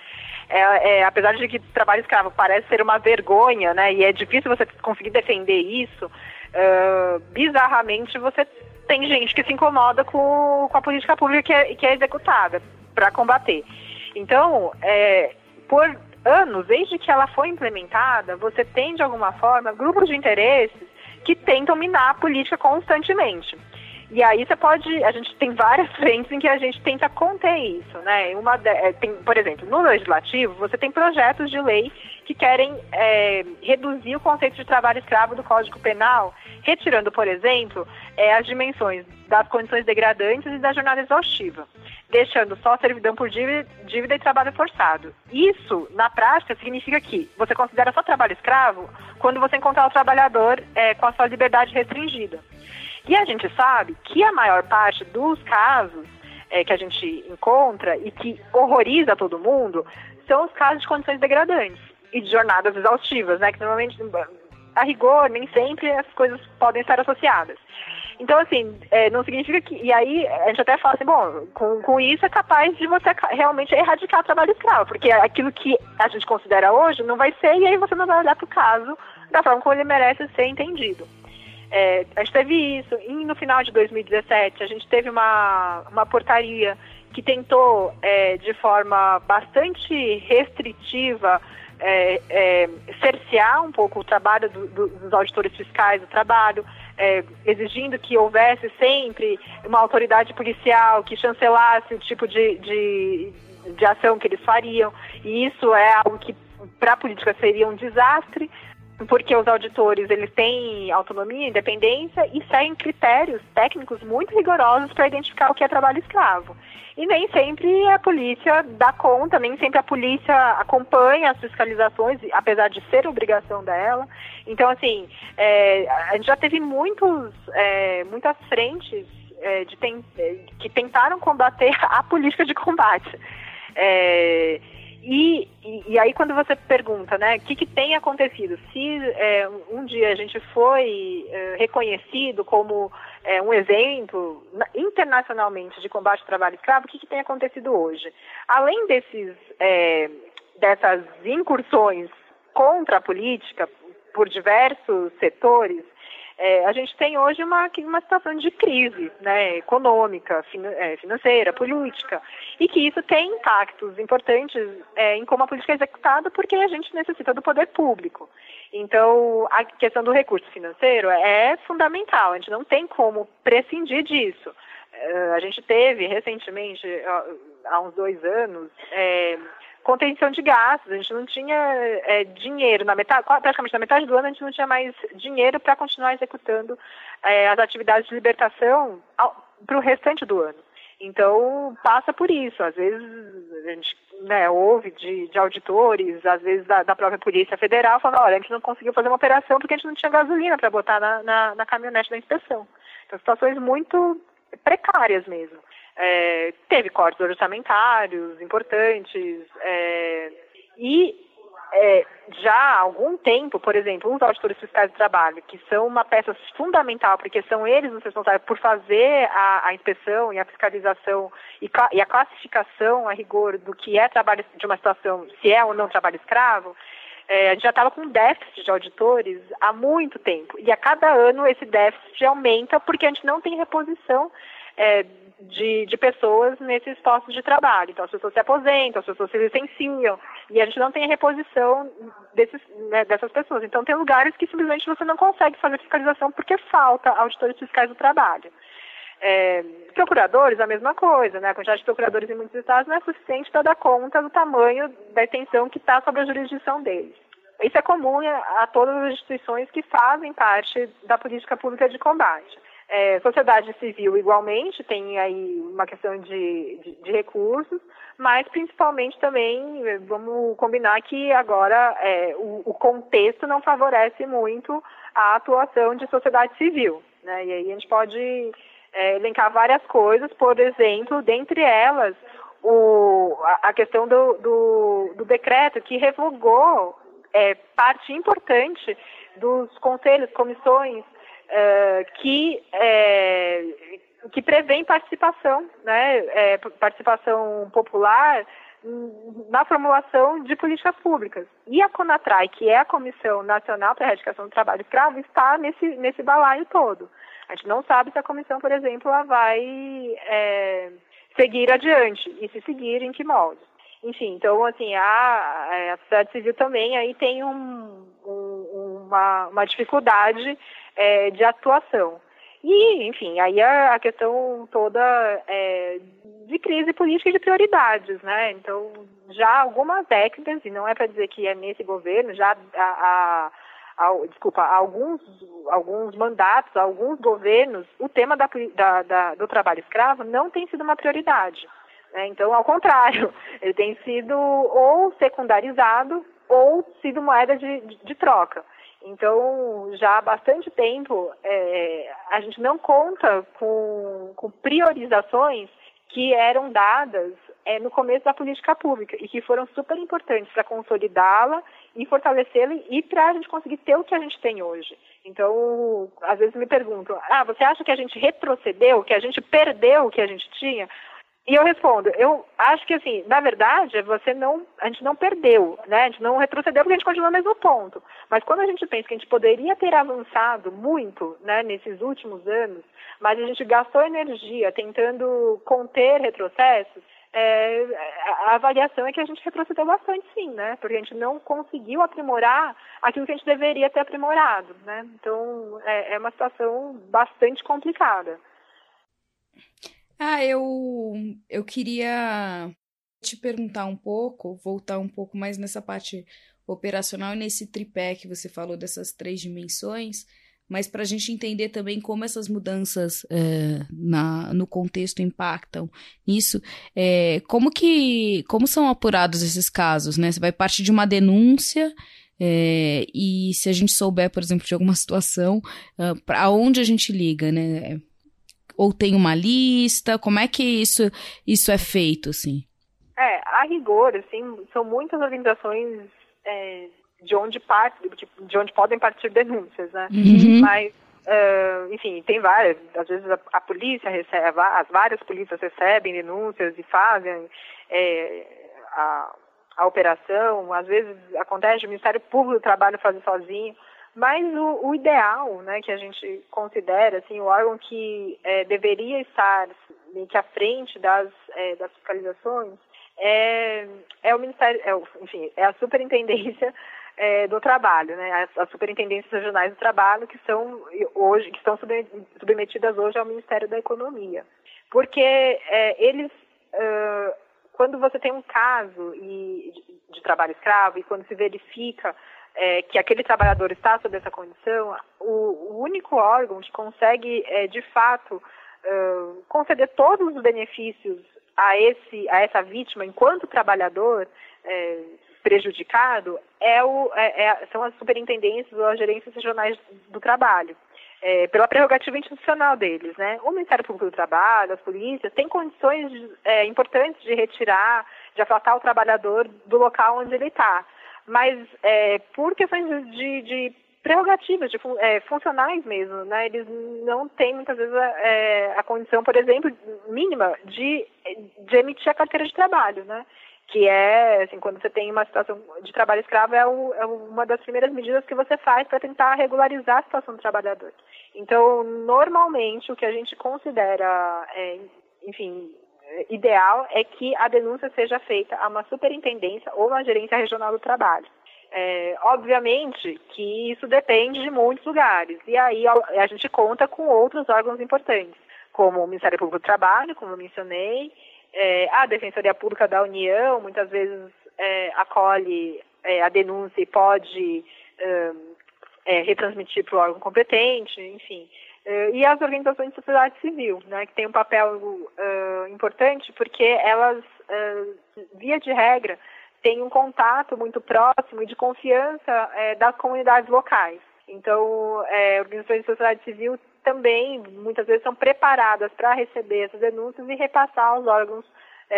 é, é, apesar de que trabalho escravo parece ser uma vergonha, né, e é difícil você conseguir defender isso, uh, bizarramente você tem gente que se incomoda com, com a política pública que é, que é executada para combater. Então, é, por anos, desde que ela foi implementada, você tem, de alguma forma, grupos de interesses que tentam minar a política constantemente. E aí você pode, a gente tem várias <laughs> frentes em que a gente tenta conter isso, né? Uma de, é, tem, por exemplo, no legislativo você tem projetos de lei que querem é, reduzir o conceito de trabalho escravo do Código Penal, retirando, por exemplo, é, as dimensões das condições degradantes e da jornada exaustiva, deixando só servidão por dívida, dívida e trabalho forçado. Isso, na prática, significa que você considera só trabalho escravo quando você encontrar o trabalhador é, com a sua liberdade restringida. E a gente sabe que a maior parte dos casos é, que a gente encontra e que horroriza todo mundo são os casos de condições degradantes e de jornadas exaustivas, né? Que normalmente, a rigor, nem sempre as coisas podem estar associadas. Então, assim, é, não significa que. E aí, a gente até fala assim, bom, com, com isso é capaz de você realmente erradicar o trabalho escravo, porque aquilo que a gente considera hoje não vai ser, e aí você não vai olhar para o caso da forma como ele merece ser entendido. É, a gente teve isso. E no final de 2017, a gente teve uma, uma portaria que tentou, é, de forma bastante restritiva, é, é, cercear um pouco o trabalho do, do, dos auditores fiscais, o trabalho, é, exigindo que houvesse sempre uma autoridade policial que chancelasse o tipo de, de, de ação que eles fariam. E isso é algo que, para a política, seria um desastre porque os auditores eles têm autonomia, independência e seguem critérios técnicos muito rigorosos para identificar o que é trabalho escravo. E nem sempre a polícia dá conta, nem sempre a polícia acompanha as fiscalizações, apesar de ser obrigação dela. Então, assim, é, a gente já teve muitos, é, muitas frentes é, de é, que tentaram combater <laughs> a política de combate. É, e, e, aí quando você pergunta, né, o que, que tem acontecido? Se é, um dia a gente foi é, reconhecido como é, um exemplo internacionalmente de combate ao trabalho escravo, o que, que tem acontecido hoje? Além desses, é, dessas incursões contra a política por diversos setores, é, a gente tem hoje uma, uma situação de crise né, econômica, é, financeira, política, e que isso tem impactos importantes é, em como a política é executada, porque a gente necessita do poder público. Então, a questão do recurso financeiro é fundamental, a gente não tem como prescindir disso. É, a gente teve recentemente, há uns dois anos, é, contenção de gastos. A gente não tinha é, dinheiro na metade, praticamente na metade do ano a gente não tinha mais dinheiro para continuar executando é, as atividades de libertação para o restante do ano. Então passa por isso. Às vezes a gente né, ouve de, de, auditores, às vezes da, da, própria Polícia Federal, falando, olha, a gente não conseguiu fazer uma operação porque a gente não tinha gasolina para botar na, na, na caminhonete da inspeção. Então situações muito precárias mesmo. É, teve cortes orçamentários importantes é, e é, já há algum tempo, por exemplo, os auditores fiscais do trabalho, que são uma peça fundamental, porque são eles os responsáveis por fazer a, a inspeção e a fiscalização e, e, a classificação a rigor do que é trabalho de uma situação, se é ou não trabalho escravo, é, a gente já estava com déficit de auditores há muito tempo. E a cada ano esse déficit aumenta porque a gente não tem reposição é, de, de pessoas nesses postos de trabalho. Então, as pessoas se aposentam, as pessoas se licenciam, e a gente não tem a reposição desses, né, dessas pessoas. Então, tem lugares que simplesmente você não consegue fazer fiscalização porque falta auditores fiscais do trabalho. É, procuradores, a mesma coisa, né? A quantidade de procuradores em muitos estados não é suficiente para dar conta do tamanho da extensão que está sobre a jurisdição deles. Isso é comum a, a todas as instituições que fazem parte da política pública de combate. É, sociedade civil, igualmente, tem aí uma questão de, de, de, recursos, mas principalmente também, vamos combinar que agora é, o, o, contexto não favorece muito a atuação de sociedade civil. Né? E aí a gente pode é, elencar várias coisas, por exemplo, dentre elas, o, a, a questão do, do, do, decreto que revogou é, parte importante dos conselhos, comissões que, é, que participação, né, é, participação popular na formulação de políticas públicas. E a CONATRAI, que é a Comissão Nacional para a Erradicação do Trabalho Escravo, está nesse, nesse balaio todo. A gente não sabe se a comissão, por exemplo, ela vai é, seguir adiante e se seguir em que molde. Enfim, então, assim, a, a sociedade civil também aí tem um, um, uma, uma dificuldade é, de atuação. E, enfim, aí a, a questão toda é, de crise política e de prioridades, né? Então, já algumas décadas, e não é para dizer que é nesse governo, já há, desculpa, há alguns, alguns mandatos, alguns governos, o tema da, da, da, do trabalho escravo não tem sido uma prioridade. Né? Então, ao contrário, <laughs> ele tem sido ou secundarizado ou sido moeda de, de, de troca. Então, já há bastante tempo, é, a gente não conta com, com priorizações que eram dadas é, no começo da política pública e que foram super importantes para consolidá-la e fortalecê-la e para a gente conseguir ter o que a gente tem hoje. Então, às vezes me perguntam, ah, você acha que a gente retrocedeu, que a gente perdeu o que a gente tinha? E eu respondo, eu acho que assim, na verdade, você não, a gente não perdeu, né? A gente não retrocedeu porque a gente continua no mesmo ponto. Mas quando a gente pensa que a gente poderia ter avançado muito, né, nesses últimos anos, mas a gente gastou energia tentando conter retrocessos, é, a avaliação é que a gente retrocedeu bastante, sim, né? Porque a gente não conseguiu aprimorar aquilo que a gente deveria ter aprimorado, né? Então, é, é uma situação bastante complicada. Ah, eu, eu queria te perguntar um pouco, voltar um pouco mais nessa parte operacional, nesse tripé que você falou dessas três dimensões, mas para a gente entender também como essas mudanças é, na, no contexto impactam nisso, é, como que como são apurados esses casos, né? Você vai partir de uma denúncia é, e se a gente souber, por exemplo, de alguma situação, uh, ah, para onde a gente liga, né? Ou tem uma lista? Como é que isso, isso é feito, assim? É, a rigor, assim, são muitas organizações é, de onde parte, de onde podem partir denúncias, né? Uhum. Mas, uh, enfim, tem várias. Às vezes a, a, polícia recebe, as várias polícias recebem denúncias e fazem é, a, a operação. Às vezes acontece o Ministério Público do Trabalho fazer sozinho. Mas o, o, ideal, né, que a gente considera, assim, o órgão que é, deveria estar meio que à frente das, é, das fiscalizações é, é o Ministério, é, enfim, é a Superintendência <laughs> é, do Trabalho, né, as, as, Superintendências Regionais do Trabalho que são hoje, que estão submetidas hoje ao Ministério da Economia, porque é, eles uh, quando você tem um caso e, de, de trabalho escravo e quando se verifica é, que aquele trabalhador está sob essa condição, o, o único órgão que consegue, é, de fato, uh, conceder todos os benefícios a, esse, a essa vítima enquanto trabalhador é, prejudicado é o, é, é são as superintendências ou as gerências regionais do trabalho. É, pela prerrogativa institucional deles, né? O Ministério Público do Trabalho, as polícias, têm condições é, importantes de retirar, de afastar o trabalhador do local onde ele está mas é, por questões de, de prerrogativas de, é, funcionais mesmo, né? Eles não têm muitas vezes a, é, a condição, por exemplo, mínima de, de emitir a carteira de trabalho, né? Que é, assim, quando você tem uma situação de trabalho escravo, é, o, é uma das primeiras medidas que você faz para tentar regularizar a situação do trabalhador. Então, normalmente, o que a gente considera, é, enfim, ideal é que a denúncia seja feita a uma superintendência ou uma gerência regional do trabalho. É, obviamente que isso depende de muitos lugares, e aí a, gente conta com outros órgãos importantes, como o Ministério Público do Trabalho, como eu mencionei, é, a Defensoria Pública da União, muitas vezes é, acolhe é, a denúncia e pode é, retransmitir para o órgão competente, enfim. Uh, e as organizações de sociedade civil, né, que tem um papel uh, importante porque elas, uh, via de regra, têm um contato muito próximo e de confiança das comunidades locais. Então, organizações de sociedade civil também, muitas vezes, são preparadas para receber essas denúncias e repassar aos órgãos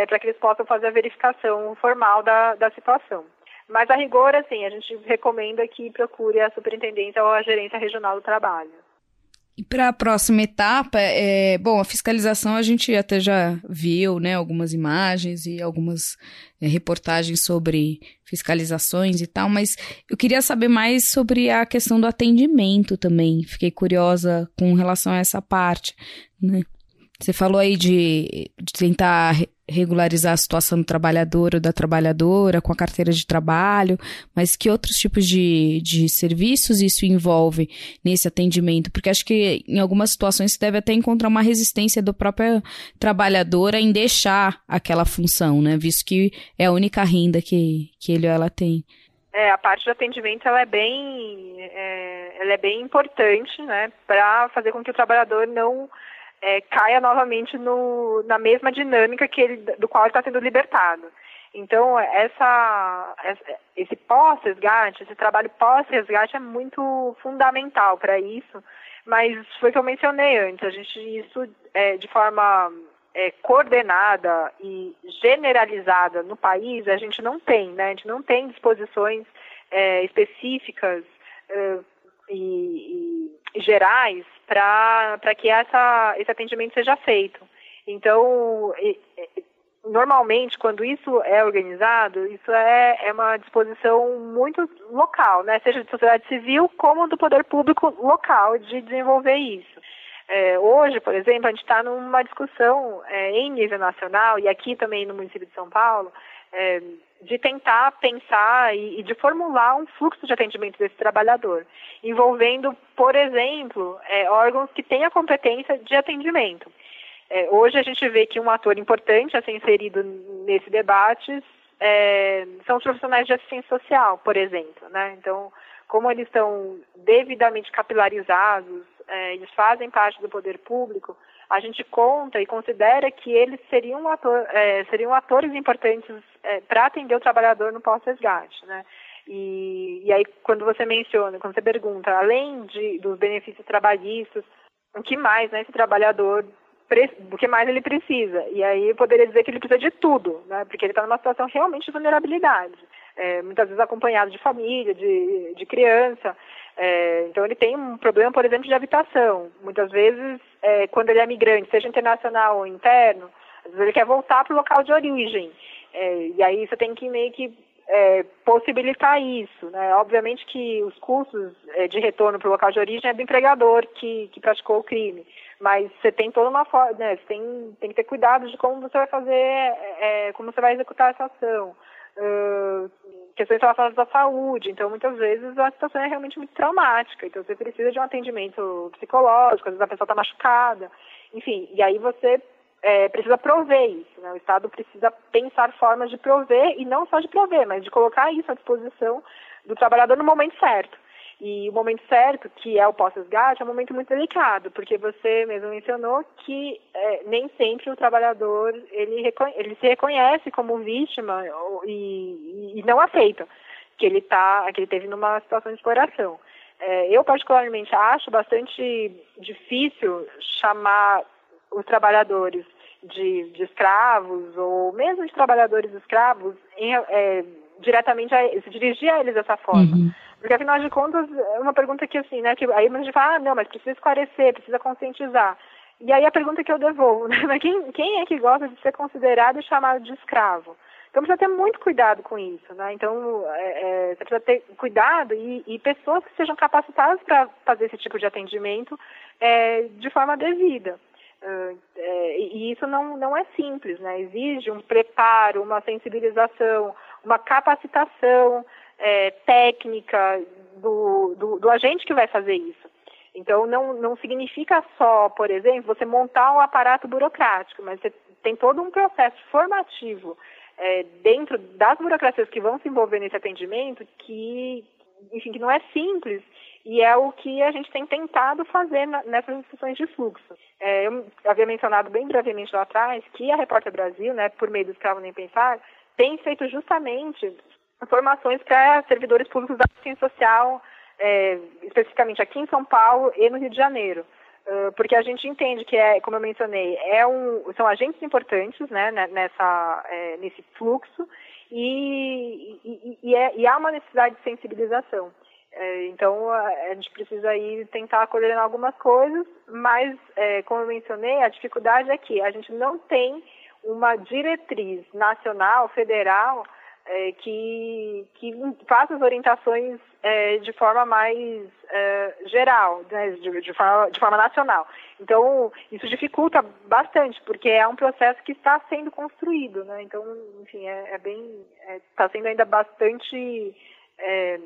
para que eles possam fazer a verificação formal da, da situação. Mas, a rigor, assim, a gente recomenda que procure a superintendência ou a gerência regional do trabalho. E para a próxima etapa, é, bom, a fiscalização a gente até já viu, né, algumas imagens e algumas é, reportagens sobre fiscalizações e tal, mas eu queria saber mais sobre a questão do atendimento também. Fiquei curiosa com relação a essa parte, né? Você falou aí de, de tentar regularizar a situação do trabalhador ou da trabalhadora com a carteira de trabalho, mas que outros tipos de, de serviços isso envolve nesse atendimento? Porque acho que em algumas situações você deve até encontrar uma resistência do próprio trabalhadora em deixar aquela função, né? Visto que é a única renda que, que ele ou ela tem. É, a parte de atendimento ela é bem, é, ela é bem importante, né, para fazer com que o trabalhador não é, caia novamente no, na mesma dinâmica que ele, do qual ele está sendo libertado. Então, essa, esse pós-resgate, esse trabalho pós-resgate é muito fundamental para isso, mas foi o que eu mencionei antes, a gente, isso é, de forma é, coordenada e generalizada no país, a gente não tem, né? A gente não tem disposições é, específicas é, e, e gerais para que essa, esse atendimento seja feito. Então, normalmente, quando isso é organizado, isso é, é uma disposição muito local, né? seja de sociedade civil como do poder público local de desenvolver isso. É, hoje, por exemplo, a gente está numa discussão é, em nível nacional e aqui também no município de São Paulo é, de tentar pensar e, e, de formular um fluxo de atendimento desse trabalhador, envolvendo, por exemplo, é, órgãos que têm a competência de atendimento. É, hoje a gente vê que um ator importante a ser inserido nesse debate é, são os profissionais de assistência social, por exemplo. Né? Então, como eles estão devidamente capilarizados, é, eles fazem parte do poder público, a gente conta e considera que eles seriam, ator, é, seriam atores importantes é, para atender o trabalhador no pós-resgate. Né? E, e aí, quando você menciona, quando você pergunta, além de, dos benefícios trabalhistas, o que mais né, esse trabalhador do que mais ele precisa. E aí eu poderia dizer que ele precisa de tudo, né? Porque ele está numa situação realmente de vulnerabilidade. É, muitas vezes acompanhado de família, de, de criança. É, então ele tem um problema, por exemplo, de habitação. Muitas vezes, é, quando ele é migrante, seja internacional ou interno, às vezes ele quer voltar para o local de origem. É, e aí você tem que meio que é, possibilitar isso. Né? Obviamente que os custos é, de retorno para o local de origem é do empregador que, que praticou o crime mas você tem toda uma forma, né, você tem, tem que ter cuidado de como você vai fazer, é, como você vai executar essa ação. Questões relacionadas à saúde, então muitas vezes a situação é realmente muito traumática, então você precisa de um atendimento psicológico, às vezes a pessoa está machucada, enfim, e aí você é, precisa prover isso, né? o Estado precisa pensar formas de prover, e não só de prover, mas de colocar isso à disposição do trabalhador no momento certo. E o momento certo, que é o pós-resgate, é um momento muito delicado, porque você mesmo mencionou que é, nem sempre o trabalhador ele, ele se reconhece como vítima e, e não aceita que ele tá, que ele teve numa situação de exploração. É, eu particularmente acho bastante difícil chamar os trabalhadores de, de escravos ou mesmo de trabalhadores escravos em, é, diretamente a, se dirigir a eles dessa forma. Uhum. Porque, afinal de contas, é uma pergunta que, assim, né, que aí a gente fala, ah, não, mas precisa esclarecer, precisa conscientizar. E aí a pergunta que eu devolvo, <laughs> né, mas quem, quem é que gosta de ser considerado e chamado de escravo? Então precisa ter muito cuidado com isso, né? Então é, é, precisa ter cuidado e, e pessoas que sejam capacitadas para fazer esse tipo de atendimento é, de forma devida. Uh, é, e isso não, não é simples, né? Exige um preparo, uma sensibilização, uma capacitação é, técnica do, do, do, agente que vai fazer isso. Então, não, não significa só, por exemplo, você montar um aparato burocrático, mas você tem todo um processo formativo é, dentro das burocracias que vão se envolver nesse atendimento que, enfim, que não é simples e é o que a gente tem tentado fazer na, nessas discussões de fluxo. É, eu havia mencionado bem brevemente lá atrás que a Repórter Brasil, né, por meio do Escravo Nem Pensar, tem feito justamente formações para servidores públicos da assistência social, é, especificamente aqui em São Paulo e no Rio de Janeiro. Uh, porque a gente entende que, é, como eu mencionei, é um, são agentes importantes né, nessa, é, nesse fluxo e, e, e, é, e, há uma necessidade de sensibilização. É, então, a, a, gente precisa aí tentar coordenar algumas coisas, mas, é, como eu mencionei, a dificuldade é que a gente não tem uma diretriz nacional, federal, é, que, que faça as orientações é, de forma mais é, geral, né, de, de, forma, de forma nacional. Então, isso dificulta bastante, porque é um processo que está sendo construído, né? Então, enfim, é, é bem, está é, sendo ainda bastante é,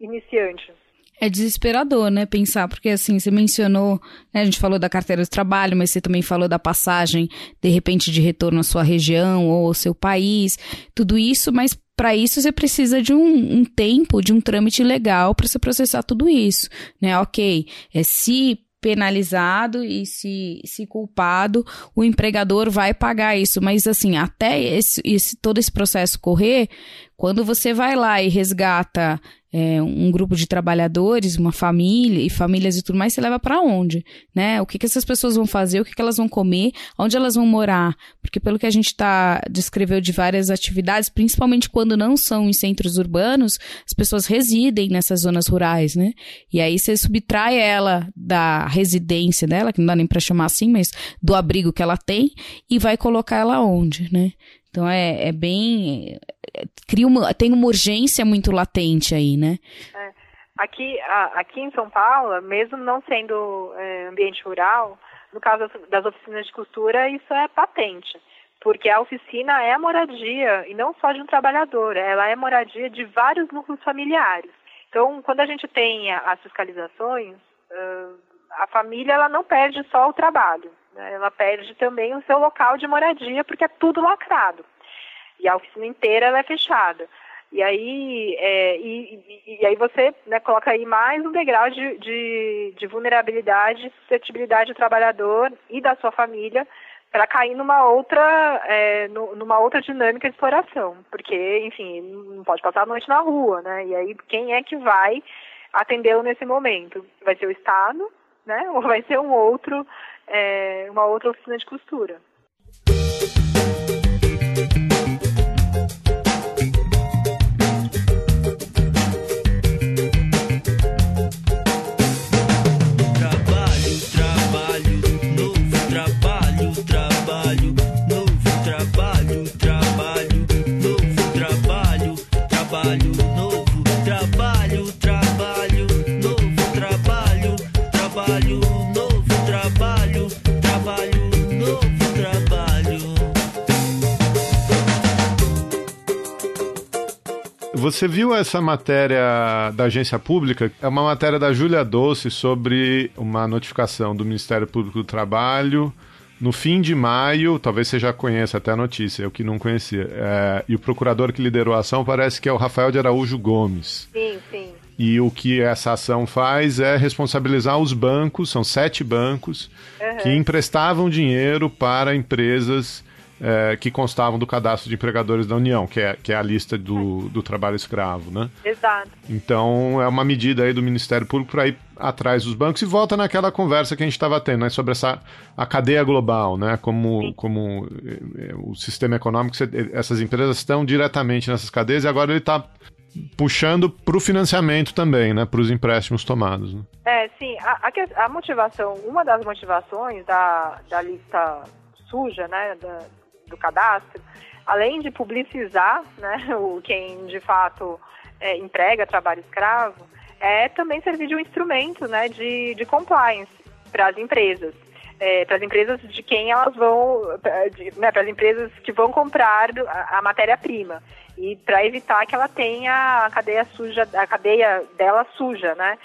iniciante. É desesperador, né, pensar, porque assim, você mencionou, né, a gente falou da carteira de trabalho, mas você também falou da passagem, de repente, de retorno à sua região ou ao seu país, tudo isso, mas para isso você precisa de um, um, tempo, de um trâmite legal para você processar tudo isso, né? Ok, é se penalizado e se, se culpado, o empregador vai pagar isso. Mas assim, até esse, esse, todo esse processo correr, Quando você vai lá e resgata é, um grupo de trabalhadores, uma família e famílias e tudo mais, você leva para onde, né? O que, que essas pessoas vão fazer, o que, que elas vão comer, onde elas vão morar, porque pelo que a gente tá descreveu de várias atividades, principalmente quando não são em centros urbanos, as pessoas residem nessas zonas rurais, né? E aí você subtrai ela da residência dela, que não dá nem para chamar assim, mas do abrigo que ela tem e vai colocar ela onde, né? Então é, é bem. É, cria uma, tem uma urgência muito latente aí, né? É. Aqui, a, aqui em São Paulo, mesmo não sendo é, ambiente rural, no caso das oficinas de costura, isso é patente. Porque a oficina é a moradia, e não só de um trabalhador, ela é moradia de vários núcleos familiares. Então, quando a gente tem as fiscalizações, a família ela não perde só o trabalho? Ela perde também o seu local de moradia, porque é tudo lacrado. E a oficina inteira ela é fechada. E aí, é, e, e, aí você né, coloca aí mais um degrau de, de, de vulnerabilidade, suscetibilidade do trabalhador e da sua família para cair numa outra, é, numa outra dinâmica de exploração. Porque, enfim, não pode passar a noite na rua, né? E aí quem é que vai atendê-lo nesse momento? Vai ser o Estado, né? Ou vai ser um outro, é, uma outra oficina de costura. Você viu essa matéria da agência pública? É uma matéria da Júlia Doce sobre uma notificação do Ministério Público do Trabalho no fim de maio, talvez você já conheça até a notícia, eu que não conhecia. É, e o procurador que liderou a ação parece que é o Rafael de Araújo Gomes. Sim, sim. E o que essa ação faz é responsabilizar os bancos, são sete bancos, uhum. que emprestavam dinheiro para empresas é, que constavam do cadastro de empregadores da União, que é, que é a lista do, do trabalho escravo, né? Exato. Então é uma medida aí do Ministério Público para ir atrás dos bancos e volta naquela conversa que a gente estava tendo, né, sobre essa a cadeia global, né, como, como é, o sistema econômico, essas empresas estão diretamente nessas cadeias e agora ele está puxando para o financiamento também, né, para os empréstimos tomados. Né? É, sim, a, a, a, motivação, uma das motivações da, da lista suja, né, da, do cadastro, além de publicizar né, o, quem de fato é, emprega trabalho escravo, é também servir de um instrumento né, de, de compliance para as empresas. É, para as empresas de quem elas vão, né, para as empresas que vão comprar a, a matéria-prima e para evitar que ela tenha a cadeia suja, a cadeia dela suja, né?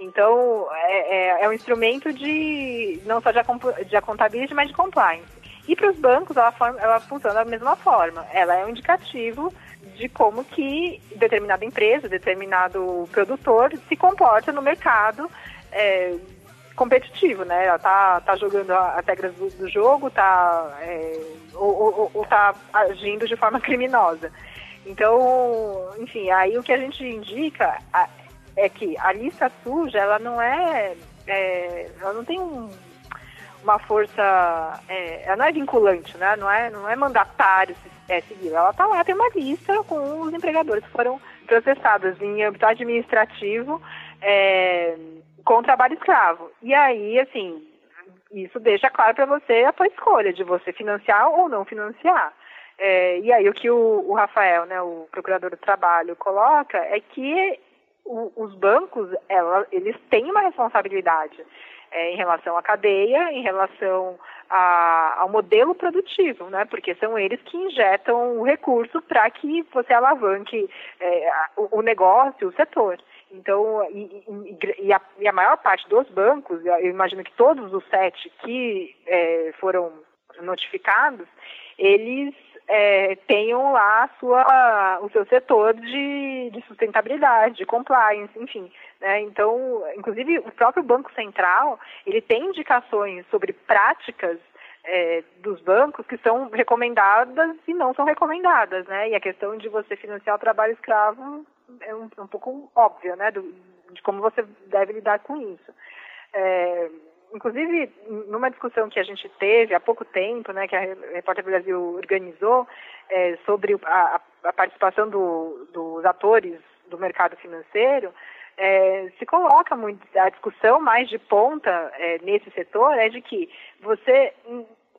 Então é, é, é um instrumento de não só de, de contabilidade, mas de compliance. E para os bancos, ela, ela funciona da mesma forma. Ela é um indicativo de como que determinada empresa, determinado produtor se comporta no mercado é, competitivo, né? Ela tá, tá jogando as regras do, do jogo, tá, é, ou, ou, ou tá agindo de forma <laughs> criminosa. Então, enfim, aí o que a gente indica é que a lista suja, ela não é, é ela não tem um uma força, é, ela não é vinculante, né? Não é, não é mandatário é, seguir. Ela está lá, tem uma lista com os empregadores que foram processados em âmbito administrativo é, com trabalho escravo. E aí, assim, isso deixa claro para você a sua escolha de você financiar ou não financiar. É, e aí o que o, o, Rafael, né, o procurador do trabalho, coloca é que o, os bancos, ela, eles têm uma responsabilidade é, em relação à cadeia, em relação a, ao modelo produtivo, né? Porque são eles que injetam o recurso para que você alavanque é, o, o, negócio, o setor. Então, e, e, e, a, e, a, maior parte dos bancos, eu imagino que todos os sete que é, foram notificados, eles é, tenham lá sua, o seu setor de, de sustentabilidade, de compliance, enfim. Né? Então, inclusive, o próprio Banco Central, ele tem indicações sobre práticas é, dos bancos que são recomendadas e não são recomendadas, né? E a questão de você financiar o trabalho escravo é um, um pouco óbvia, né? Do, de como você deve lidar com isso. É, inclusive, numa discussão que a gente teve há pouco tempo, né, que a Repórter Brasil organizou, é, sobre a, a participação do, dos atores do mercado financeiro, é, se coloca muito a discussão mais de ponta é, nesse setor é de que você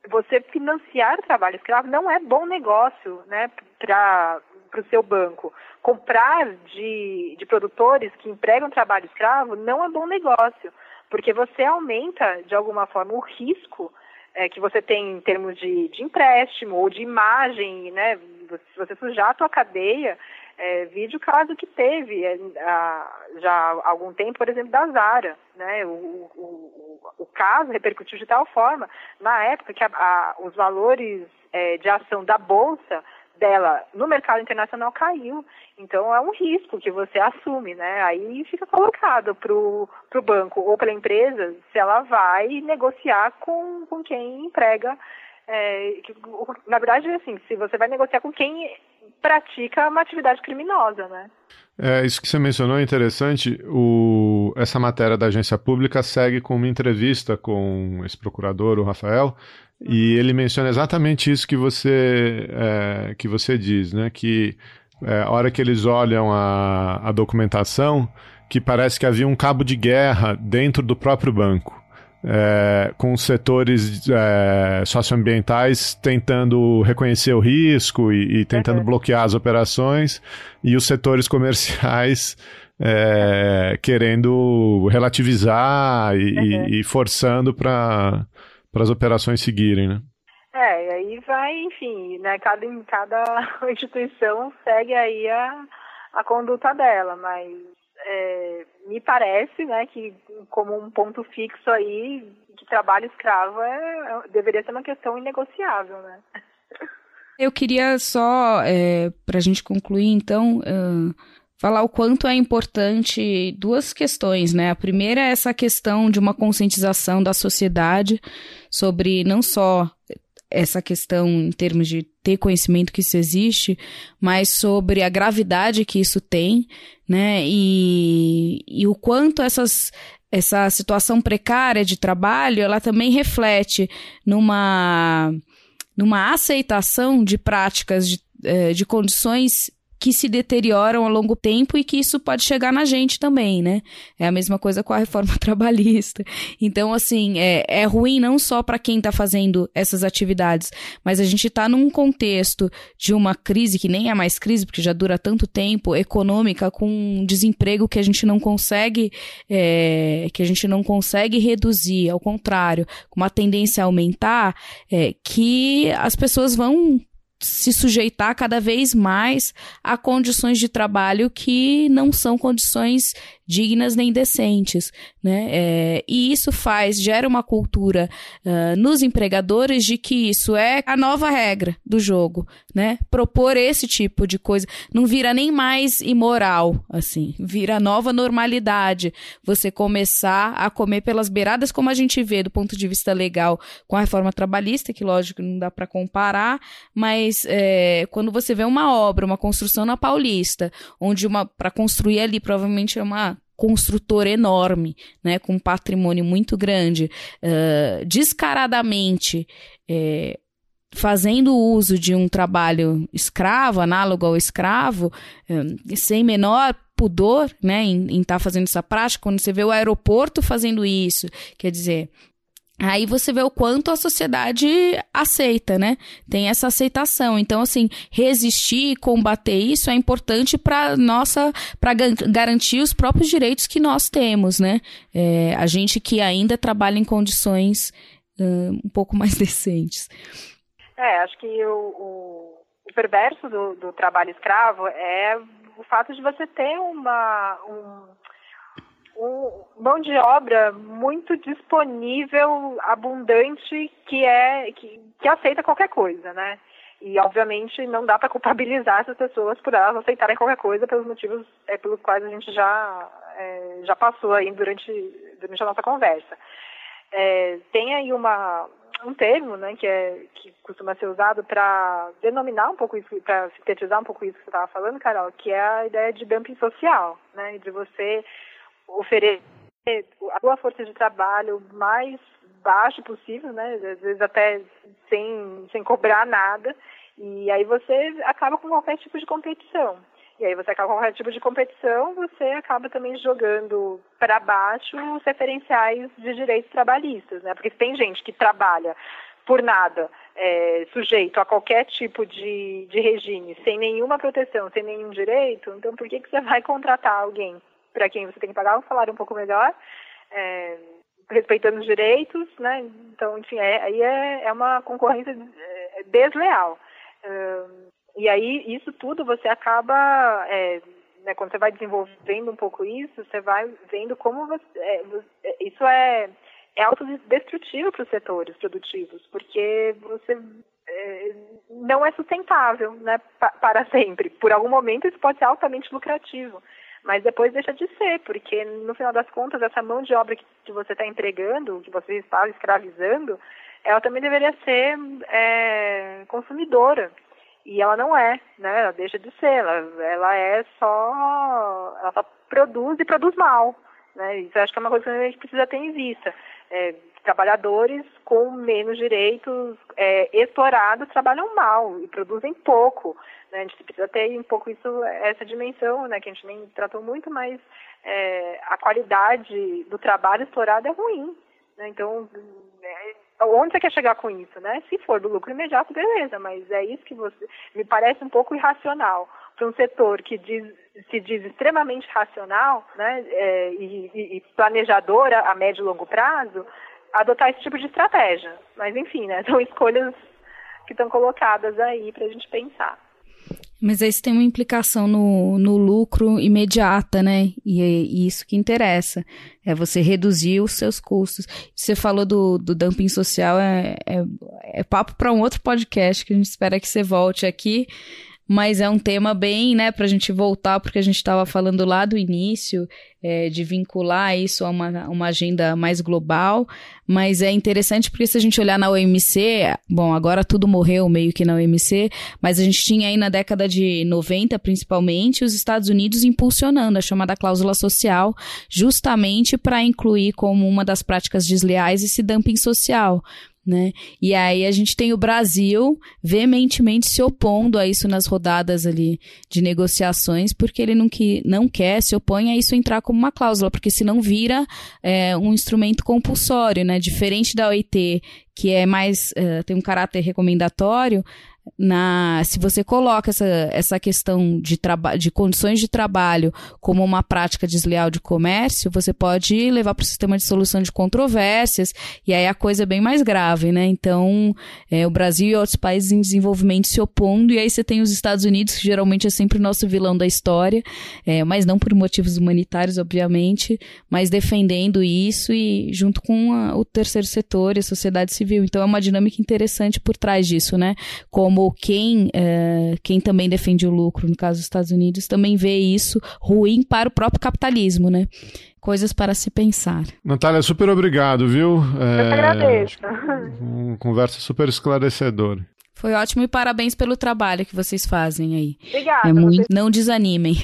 você financiar o trabalho escravo não é bom negócio né, para o seu banco. Comprar de, de produtores que empregam trabalho escravo não é bom negócio, porque você aumenta, de alguma forma, o risco é, que você tem em termos de, de empréstimo ou de imagem, né? Se você sujar a tua cadeia, é, vídeo caso que teve é, a, já há algum tempo, por exemplo, da Zara, né? O, o, o, caso repercutiu de tal forma, na época que a, a, os valores é, de ação da bolsa dela no mercado internacional caiu. Então é um risco que você assume, né? Aí fica colocado para o banco ou pela empresa se ela vai negociar com, com quem emprega. É, na verdade, assim, se você vai negociar com quem pratica uma atividade criminosa, né? É, isso que você mencionou é interessante. O, essa matéria da agência pública segue com uma entrevista com esse procurador, o Rafael, e ele menciona exatamente isso que você, é, que você diz, né? Que é, a hora que eles olham a, a documentação, que parece que havia um cabo de guerra dentro do próprio banco. É, com os setores é, socioambientais tentando reconhecer o risco e, e tentando uhum. bloquear as operações, e os setores comerciais é, querendo relativizar e, uhum. e forçando para para as operações seguirem, né? É, e aí vai, enfim, né, cada, cada <laughs> instituição segue aí a, a conduta dela, mas é, me parece, né, que como um ponto fixo aí, que trabalho escravo é, é deveria ser uma questão inegociável, né? Eu queria só, é, para a gente concluir, então, uh, falar o quanto é importante duas questões, né? A primeira é essa questão de uma conscientização da sociedade sobre não só essa questão em termos de ter conhecimento que isso existe, mas sobre a gravidade que isso tem, né? E, e o quanto essas, essa situação precária de trabalho, ela também reflete numa, numa aceitação de práticas de, eh, de condições que se deterioram ao longo tempo e que isso pode chegar na gente também, né? É a mesma coisa com a reforma <laughs> trabalhista. Então, assim, é, é ruim não só para quem está fazendo essas atividades, mas a gente está num contexto de uma crise que nem é mais crise, porque já dura tanto tempo, econômica, com um desemprego que a gente não consegue, é, que a gente não consegue reduzir, ao contrário, com uma tendência a aumentar, é, que as pessoas vão se sujeitar cada vez mais a condições de trabalho que não são condições dignas nem decentes, né? É, e isso faz, gera uma cultura uh, nos empregadores de que isso é a nova regra do jogo, né? Propor esse tipo de coisa não vira nem mais imoral, assim, vira nova normalidade. Você começar a comer pelas beiradas, como a gente vê do ponto de vista legal com a reforma trabalhista, que lógico não dá para comparar, mas é, quando você vê uma obra, uma construção na Paulista, onde uma para construir ali provavelmente é uma construtor enorme, né, com um patrimônio muito grande, uh, descaradamente é, fazendo uso de um trabalho escravo, análogo ao escravo, uh, sem menor pudor, né, em estar tá fazendo essa prática, quando você vê o aeroporto fazendo isso, quer dizer, Aí você vê o quanto a sociedade aceita, né? Tem essa aceitação. Então, assim, resistir combater isso é importante para nossa, para garantir os próprios direitos que nós temos, né? É, a gente que ainda trabalha em condições uh, um pouco <laughs> mais decentes. É, acho que o, o, o perverso do, do, trabalho escravo é o fato de você ter uma, um um, mão de obra muito disponível, abundante, que é que, que aceita qualquer coisa, né? E obviamente não dá para culpabilizar essas pessoas por elas aceitarem qualquer coisa pelos motivos é, pelos quais a gente já é, já passou aí durante durante a nossa conversa. É, tem aí uma um termo, né, que é que costuma ser usado para denominar um pouco isso, para sintetizar um pouco isso que você estava falando, Carol, que é a ideia de dumping social, né, de você oferecer a sua força de trabalho mais baixo possível, né, às vezes até sem sem cobrar nada, e aí você acaba com qualquer tipo de competição. E aí você acaba com qualquer tipo de competição, você acaba também jogando para baixo os referenciais de direitos trabalhistas, né? Porque tem gente que trabalha por nada, é, sujeito a qualquer tipo de, de regime, sem nenhuma proteção, sem nenhum direito, então por que, que você vai contratar alguém para quem você tem que pagar um salário um pouco melhor, é, respeitando os direitos, né? Então, enfim, é, aí é, é uma concorrência é, desleal. E aí, isso tudo você acaba, é, né, quando você vai desenvolvendo um pouco isso, você vai vendo como você, é, é isso é, é autodestrutivo para os setores produtivos, porque você é, não é sustentável né, para sempre. Por algum momento isso pode ser altamente lucrativo, mas depois deixa de ser, porque no final das contas essa mão de obra que, você está entregando, que você está escravizando, ela também deveria ser é, consumidora e ela não é, né? Ela deixa de ser, ela, ela é só. Ela só produz e produz mal. Né? Isso eu acho que é uma coisa que a gente precisa ter em vista. É, trabalhadores com menos direitos é, explorados trabalham mal e produzem pouco. Né? A gente precisa ter um pouco isso, essa dimensão, né? que a gente nem tratou muito, mas é, a qualidade do trabalho explorado é ruim. Né? Então, é, onde você quer chegar com isso, né? Se for do lucro imediato, beleza, mas é isso que você me parece um pouco irracional para um setor que diz, se diz extremamente racional, né? É, e, e, planejador a médio e longo prazo, adotar esse tipo de estratégia. Mas enfim, né? <laughs> São escolhas que estão colocadas aí para a gente pensar. Mas isso tem uma implicação no, no lucro imediata, né? E é isso que interessa. É você reduzir os seus custos. Você falou do, do dumping social, é, é, é papo para um outro podcast que a gente espera que você volte aqui mas é um tema bem, né, para a gente voltar, porque a gente estava falando lá do início, é, de vincular isso a uma, uma agenda mais global, mas é interessante porque se a gente olhar na OMC, bom, agora tudo morreu meio que na OMC, mas a gente tinha aí na década de 90, principalmente, os Estados Unidos impulsionando a chamada cláusula social, justamente para incluir como uma das práticas desleais esse dumping social né? E aí a gente tem o Brasil veementemente se opondo a isso nas rodadas ali de negociações, porque ele não, que, não quer, se opõe a isso entrar como uma cláusula, porque senão vira é, um instrumento compulsório, né? Diferente da OIT, que é mais, é, tem um caráter recomendatório, na se você coloca essa, essa questão de, de condições de trabalho como uma prática desleal de comércio, você pode levar para o sistema de solução de controvérsias e aí a coisa é bem mais grave, né? Então, é, o Brasil e outros países em desenvolvimento se opondo e aí você tem os Estados Unidos, que geralmente é sempre o nosso vilão da história, é, mas não por motivos humanitários, obviamente, mas defendendo isso e junto com a, o terceiro setor e a sociedade civil. Então, é uma dinâmica interessante por trás disso, né? Como como quem, uh, quem também defende o lucro, no caso dos Estados Unidos, também vê isso ruim para o próprio capitalismo, né? Coisas para se pensar. Natália, super obrigado, viu? É, Eu agradeço. Uma conversa super esclarecedora. Foi ótimo e parabéns pelo trabalho que vocês fazem aí. Obrigada. É muito, não desanimem.